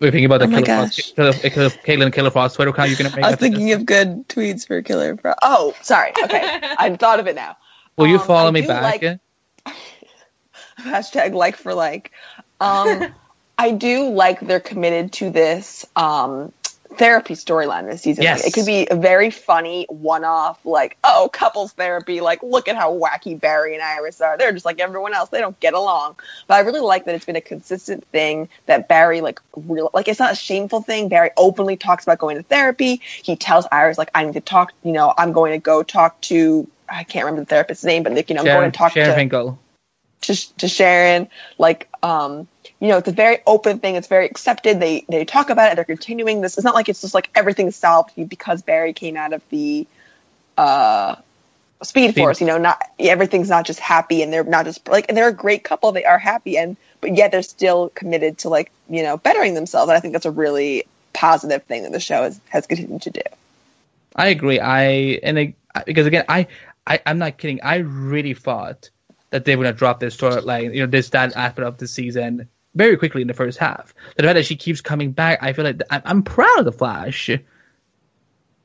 we're thinking about the Oh my Killer Frost, gosh. Killer, Killer, Caitlin Killer Frost sweater count you're gonna make. I was thinking of good tweets for Killer Frost. Oh, sorry. Okay, I thought of it now. Will you um, follow I me back? like- Hashtag like for like. Um, I do like they're committed to this um, therapy storyline this season. Like, Yes. it could be a very funny one-off, like oh, couples therapy. Like look at how wacky Barry and Iris are. They're just like everyone else. They don't get along. But I really like that it's been a consistent thing that Barry like real like it's not a shameful thing. Barry openly talks about going to therapy. He tells Iris like I need to talk. You know, I'm going to go talk to. I can't remember the therapist's name, but like you know, I'm going to talk Sharon to Finkel. To, to Sharon. Like, um, you know, it's a very open thing. It's very accepted. They they talk about it. They're continuing this. It's not like it's just like everything's solved because Barry came out of the uh, Speed Speed. Force. You know, not everything's not just happy, and they're not just like and they're a great couple. They are happy, and but yet they're still committed to like you know bettering themselves. And I think that's a really positive thing that the show has has continued to do. I agree. I and I, because again, I, I I'm not kidding. I really thought that they were gonna drop this storyline, you know, this that aspect of the season very quickly in the first half. The fact that she keeps coming back, I feel like I'm, I'm proud of the Flash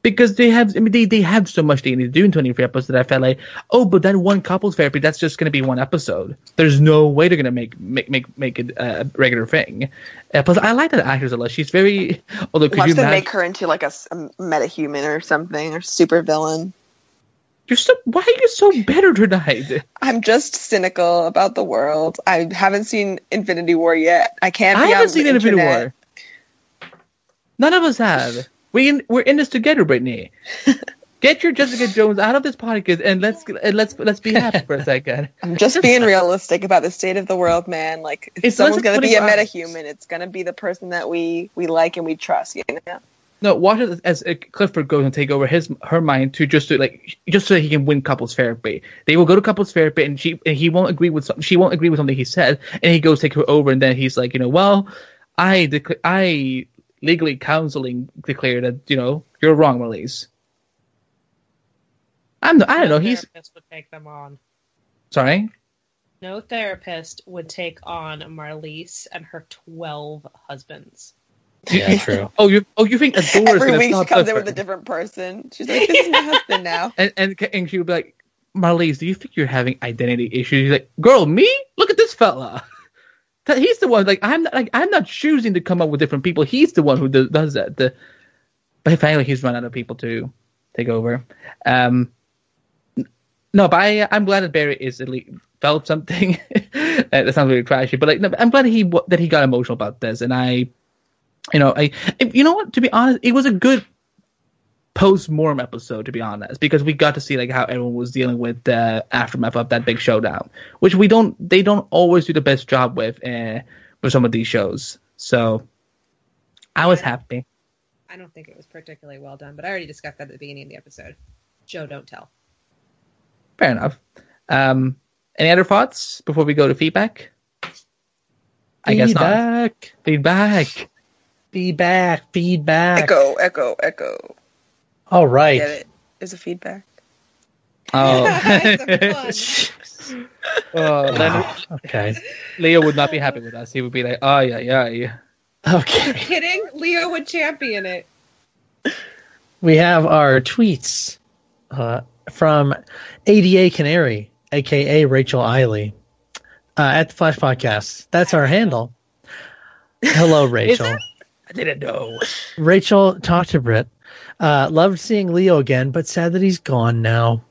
because they have. I mean, they they have so much they need to do in 23 episodes that I felt like, oh, but that one couples therapy, that's just gonna be one episode. There's no way they're gonna make make make make it a regular thing. Uh, plus, I like that actress a lot. She's very. Although, could Watch you them imagine? make her into like a meta human or something or super villain. You're so. Why are you so bitter tonight? I'm just cynical about the world. I haven't seen Infinity War yet. I can't. I Be haven't on seen the Infinity internet. War. None of us have. We in, we're in this together, Brittany. Get your Jessica Jones out of this podcast and let's and let's let's be happy for a second. I'm just being realistic about the state of the world, man. Like, if It's someone's gonna be a 24 hours. metahuman, it's gonna be the person that we we like and we trust. You know. No, watch it as, as Clifford goes and take over his her mind to just to like just so he can win couples therapy. They will go to couples therapy and she and he won't agree with some, she won't agree with something he said and he goes take her over and then he's like you know well I decla- I legally counseling declare that you know you're wrong, Marlize. I'm no, I don't know. No He's therapist would take them on. sorry. No therapist would take on Marlize and her twelve husbands. Yeah, true. Oh, you oh you think a door is Every gonna week she comes in with a different person. She's like, "This is my husband now." and and and she would be like, Marlize, do you think you're having identity issues? He's like, girl, me? Look at this fella. That- He's the one. Like I'm not. Like I'm not choosing to come up with different people. He's the one who does, does that. The, but finally, he's run out of people to take over. Um. No, but I, I'm glad that Barry is at least felt something. That sounds really trashy, but like, no, I'm glad he that he got emotional about this, and I, you know, I, you know what? To be honest, it was a good post mortem episode, to be honest, because we got to see like how everyone was dealing with the aftermath of that big showdown, which we don't, they don't always do the best job with, uh, with some of these shows. So, I was happy. I don't think it was particularly well done, but I already discussed that at the beginning of the episode. Joe, don't tell. Fair enough. Um, any other thoughts before we go to feedback? I guess not. Feedback. Feedback. Feedback. Feedback. Echo, echo, echo. All right. Get it? There's a feedback. Oh, That's fun. oh Wow. Okay. Leo would not be happy with us. He would be like, oh yeah, yeah, yeah. Okay. Kidding? Leo would champion it. We have our tweets uh, from ADA Canary, aka Rachel Eiley, uh, at the Flash Podcast. That's our handle. Hello, Rachel. It? I didn't know. Rachel talked to Britt. Uh, loved seeing Leo again, but sad that he's gone now.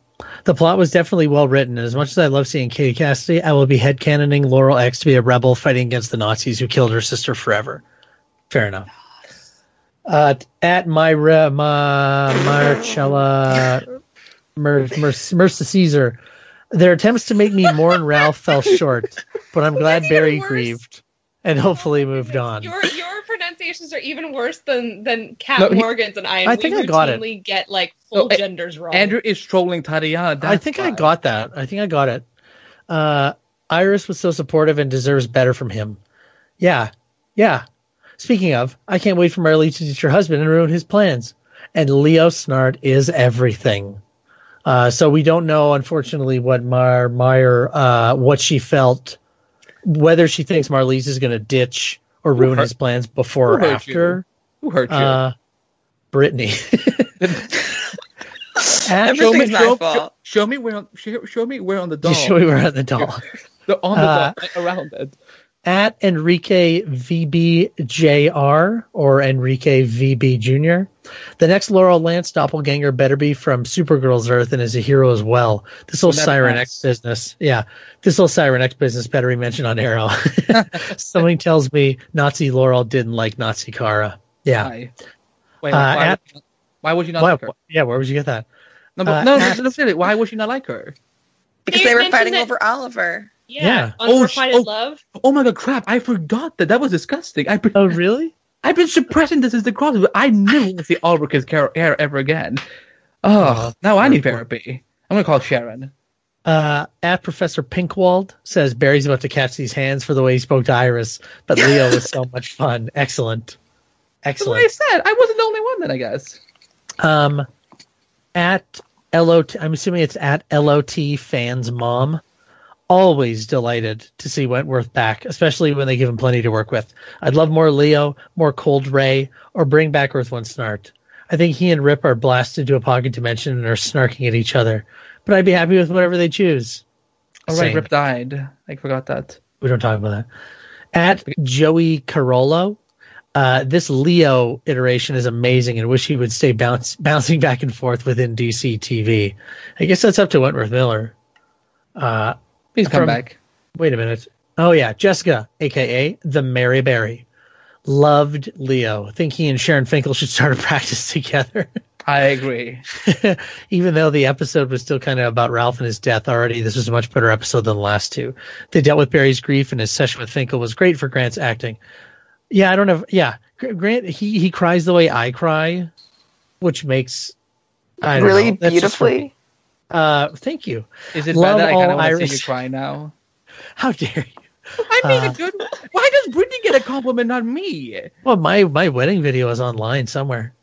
The plot was definitely well written, and as much as I love seeing Katie Cassidy, I will be headcanoning Laurel X to be a rebel fighting against the Nazis who killed her sister forever. Fair enough. Uh, at Myra Ma, Marcella Mer, Mer, Mercer Caesar, their attempts to make me mourn Ralph fell short, but I'm glad Barry worse. grieved and hopefully moved on. Your your pronunciations are even worse than than Kat No, Morgan's and I. I think we I got it. routinely Get like full No, genders wrong. Andrew is trolling Tatiana. I that's think I got that. I think I got it. Uh, Iris was so supportive and deserves better from him. Yeah, yeah. Speaking of, I can't wait for Marley to teach her husband and ruin his plans. And Leo Snart is everything. Uh, so we don't know, unfortunately, what Mar Meyer, uh, what she felt, whether she thinks Marlize is going to ditch or ruin his plans before or after. Who hurt you? Uh, Brittany. At- show me, show, fault. show, show me where on, show, show me where on the doll. you show me where at the doll. the, on the Uh, doll, around it. at Enrique VBJR or Enrique VB Jr. The next Laurel Lance doppelganger better be from Supergirl's Earth and is a hero as well. This whole Well, Siren nice. X business. Yeah. This whole Siren X business better be mentioned on Arrow. Something tells me Nazi Laurel didn't like Nazi Kara. Yeah. Why? Wait, Uh, why, at- why would you not Why- like her? yeah, where would you get that? No, but, uh, no, at- no, no, seriously, why would you not like her? Because They they were fighting that- over Oliver. yeah, yeah. Oh, unrequited sh- oh. love. Oh my god, crap! I forgot that. That was disgusting. I Oh, really? I've been suppressing this as the cross. I never want to see Ulrich's hair, hair ever again. Oh, now I need therapy. I'm gonna call Sharon. Uh, at Professor Pinkwald says Barry's about to catch these hands for the way he spoke to Iris, but Leo was so much fun. Excellent. Excellent. That's what I said. I wasn't the only one then, I guess. Um, at LOT, I'm assuming it's at LOT fans mom. Always delighted to see Wentworth back, especially when they give him plenty to work with. I'd love more Leo, more Cold Ray, or bring back Earth One Snart. I think he and Rip are blasted to a pocket dimension and are snarking at each other, but I'd be happy with whatever they choose. All right, Same. Rip died. I forgot that. We don't talk about that. At Joey Carollo, uh, this Leo iteration is amazing and wish he would stay bounce, bouncing back and forth within DC TV. I guess that's up to Wentworth Miller. Uh, Please come From- back. wait a minute. Oh, yeah. Jessica, aka the Mary Berry. Loved Leo. Think he and Sharon Finkel should start a practice together. I agree. Even though the episode was still kind of about Ralph and his death already, this was a much better episode than the last two. They dealt with Barry's grief, and his session with Finkel was great for Grant's acting. Yeah, I don't know. Yeah, Grant he he cries the way I cry, which makes I don't really know. That's just for beautifully. Me. Uh, thank you. Is it Love bad that I kind of want to see you cry now? How dare you? I mean, Uh, a good. Why does Brittany get a compliment, not me? Well, my my wedding video is online somewhere.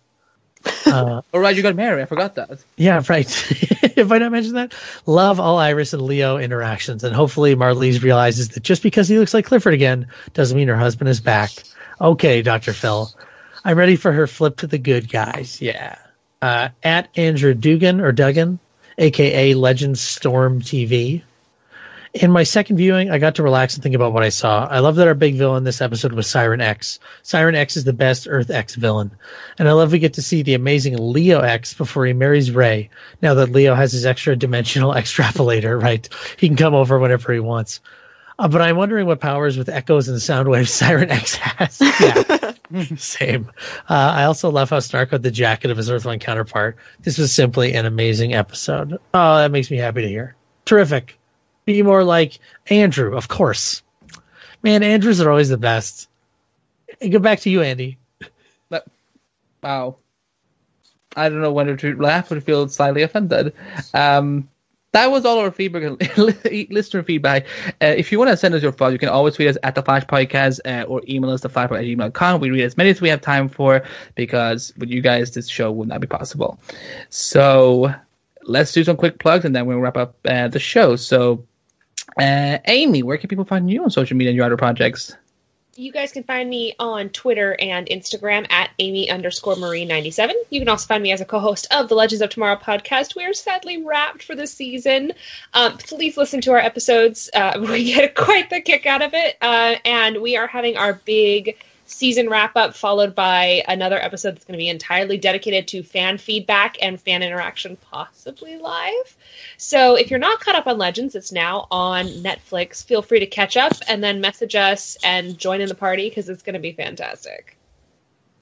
Uh, All right, you got married. I forgot that. Yeah, right. if I don't mention that, love all Iris and Leo interactions, and hopefully Marlize realizes that just because he looks like Clifford again doesn't mean her husband is back. Okay, Doctor Phil, I'm ready for her flip to the good guys. Yeah. Uh, at Andrew Dugan or Duggan, aka Legends Storm TV. In my second viewing, I got to relax and think about what I saw. I love that our big villain this episode was Siren X. Siren X is the best Earth X villain. And I love we get to see the amazing Leo X before he marries Ray. Now that Leo has his extra dimensional extrapolator, right? He can come over whenever he wants. Uh, but I'm wondering what powers with echoes and sound waves Siren X has. Yeah, same. Uh, I also love how Snart got the jacket of his Earthling counterpart. This was simply an amazing episode. Oh, that makes me happy to hear. Terrific. Be more like Andrew, of course. Man, Andrews are always the best. And go back to you, Andy. Wow. I don't know whether to laugh or feel slightly offended. Um, that was all our feedback, listener feedback. Uh, if you want to send us your thoughts, you can always tweet us at the Flash Podcast uh, or email us the Flash at gmail.com. We read as many as we have time for because with you guys, this show would not be possible. So let's do some quick plugs and then we'll wrap up uh, the show. So, uh, Amy, where can people find you on social media and your other projects? You guys can find me on Twitter and Instagram at Amy underscore Marie 97. You can also find me as a co host of the Legends of Tomorrow podcast. We are sadly wrapped for the season. Um, please listen to our episodes. Uh, we get quite the kick out of it. Uh, and we are having our big season wrap up, followed by another episode that's going to be entirely dedicated to fan feedback and fan interaction, possibly live. So if you're not caught up on Legends, it's now on Netflix. Feel free to catch up and then message us and join in the party because it's going to be fantastic.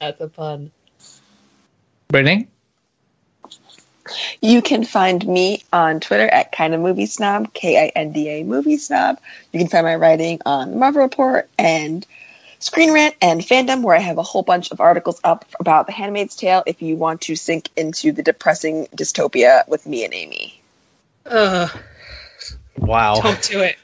That's a pun. Brittany? You can find me on Twitter at Kinda Movie Snob, K I N D A Movie Snob. You can find my writing on the Marvel Report and Screen Rant and Fandom, where I have a whole bunch of articles up about The Handmaid's Tale if you want to sink into the depressing dystopia with me and Amy. Ugh, Wow. don't do it.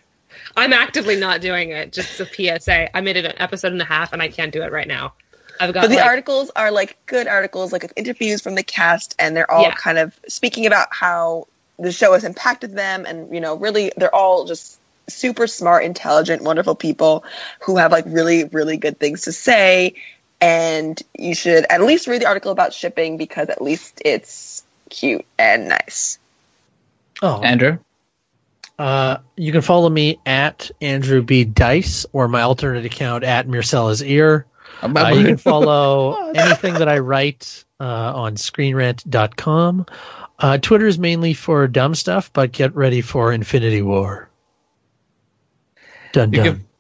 I'm actively not doing it. Just a PSA. I made it an episode and a half, and I can't do it right now. I've got But the like, articles are like good articles, like interviews from the cast, and they're all Yeah. kind of speaking about how the show has impacted them, and you know, really, they're all just super smart, intelligent, wonderful people who have like really, really good things to say. And you should at least read the article about shipping because at least it's cute and nice. Oh, Andrew? Uh, you can follow me at Andrew B. Dyce or my alternate account at Mircella's Ear. Uh, you can follow anything that I write uh, on screenrant.com. Uh, Twitter is mainly for dumb stuff, but get ready for Infinity War. Dun You dun.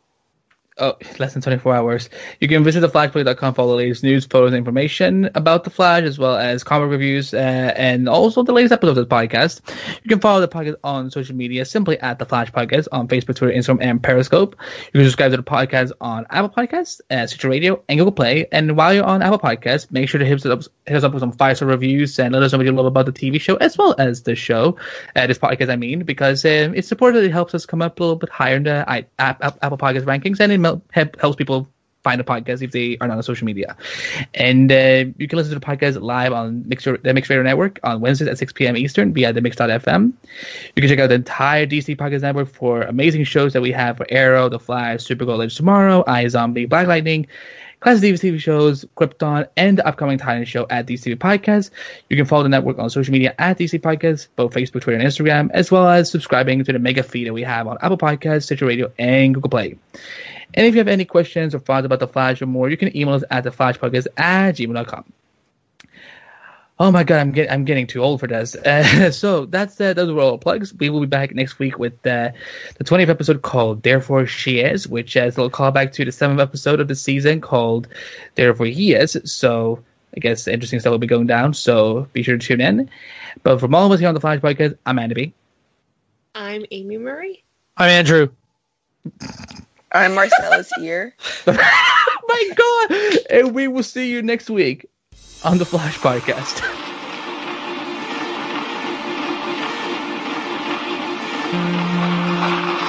Oh, less than 24 hours. You can visit theflashplay.com for all the latest news, photos, and information about The Flash, as well as comic reviews, uh, and also the latest episodes of the podcast. You can follow the podcast on social media simply at The Flash Podcast on Facebook, Twitter, Instagram, and Periscope. You can subscribe to the podcast on Apple Podcasts, uh, Stitcher Radio, and Google Play. And while you're on Apple Podcasts, make sure to hit us up, hit us up with some five-star reviews and let us know what you love about the TV show, as well as the show, uh, this podcast, I mean, because um, it's supported, it helps us come up a little bit higher in the I, app, app, Apple Podcast rankings, and it help, helps people find the podcast if they are not on social media. And uh, you can listen to the podcast live on Mixer, the Mix Radio Network on Wednesdays at 6 p.m. Eastern via the Mix.fm. You can check out the entire DC Podcast Network for amazing shows that we have for Arrow, The Flash, Supergirl Legends Tomorrow, I Zombie, Black Lightning, Classic TV TV shows, Krypton, and the upcoming Titan show at DC Podcast. You can follow the network on social media at DC Podcast, both Facebook, Twitter, and Instagram, as well as subscribing to the mega feed that we have on Apple Podcasts, Stitcher Radio, and Google Play. And if you have any questions or thoughts about the Flash or more, you can email us at theflashpodcast at gmail.com. Oh my god, I'm getting I'm getting too old for this. Uh, so that's uh, those were all plugs. We will be back next week with uh, the 20th episode called "Therefore She Is," which is a little callback to the seventh episode of the season called "Therefore He Is." So I guess interesting stuff will be going down. So be sure to tune in. But from all of us here on the Flash Podcast, I'm Andy B. I'm Amy Marie. I'm Andrew. I'm Marcella's ear. Oh my god! And we will see you next week on the Flash Podcast.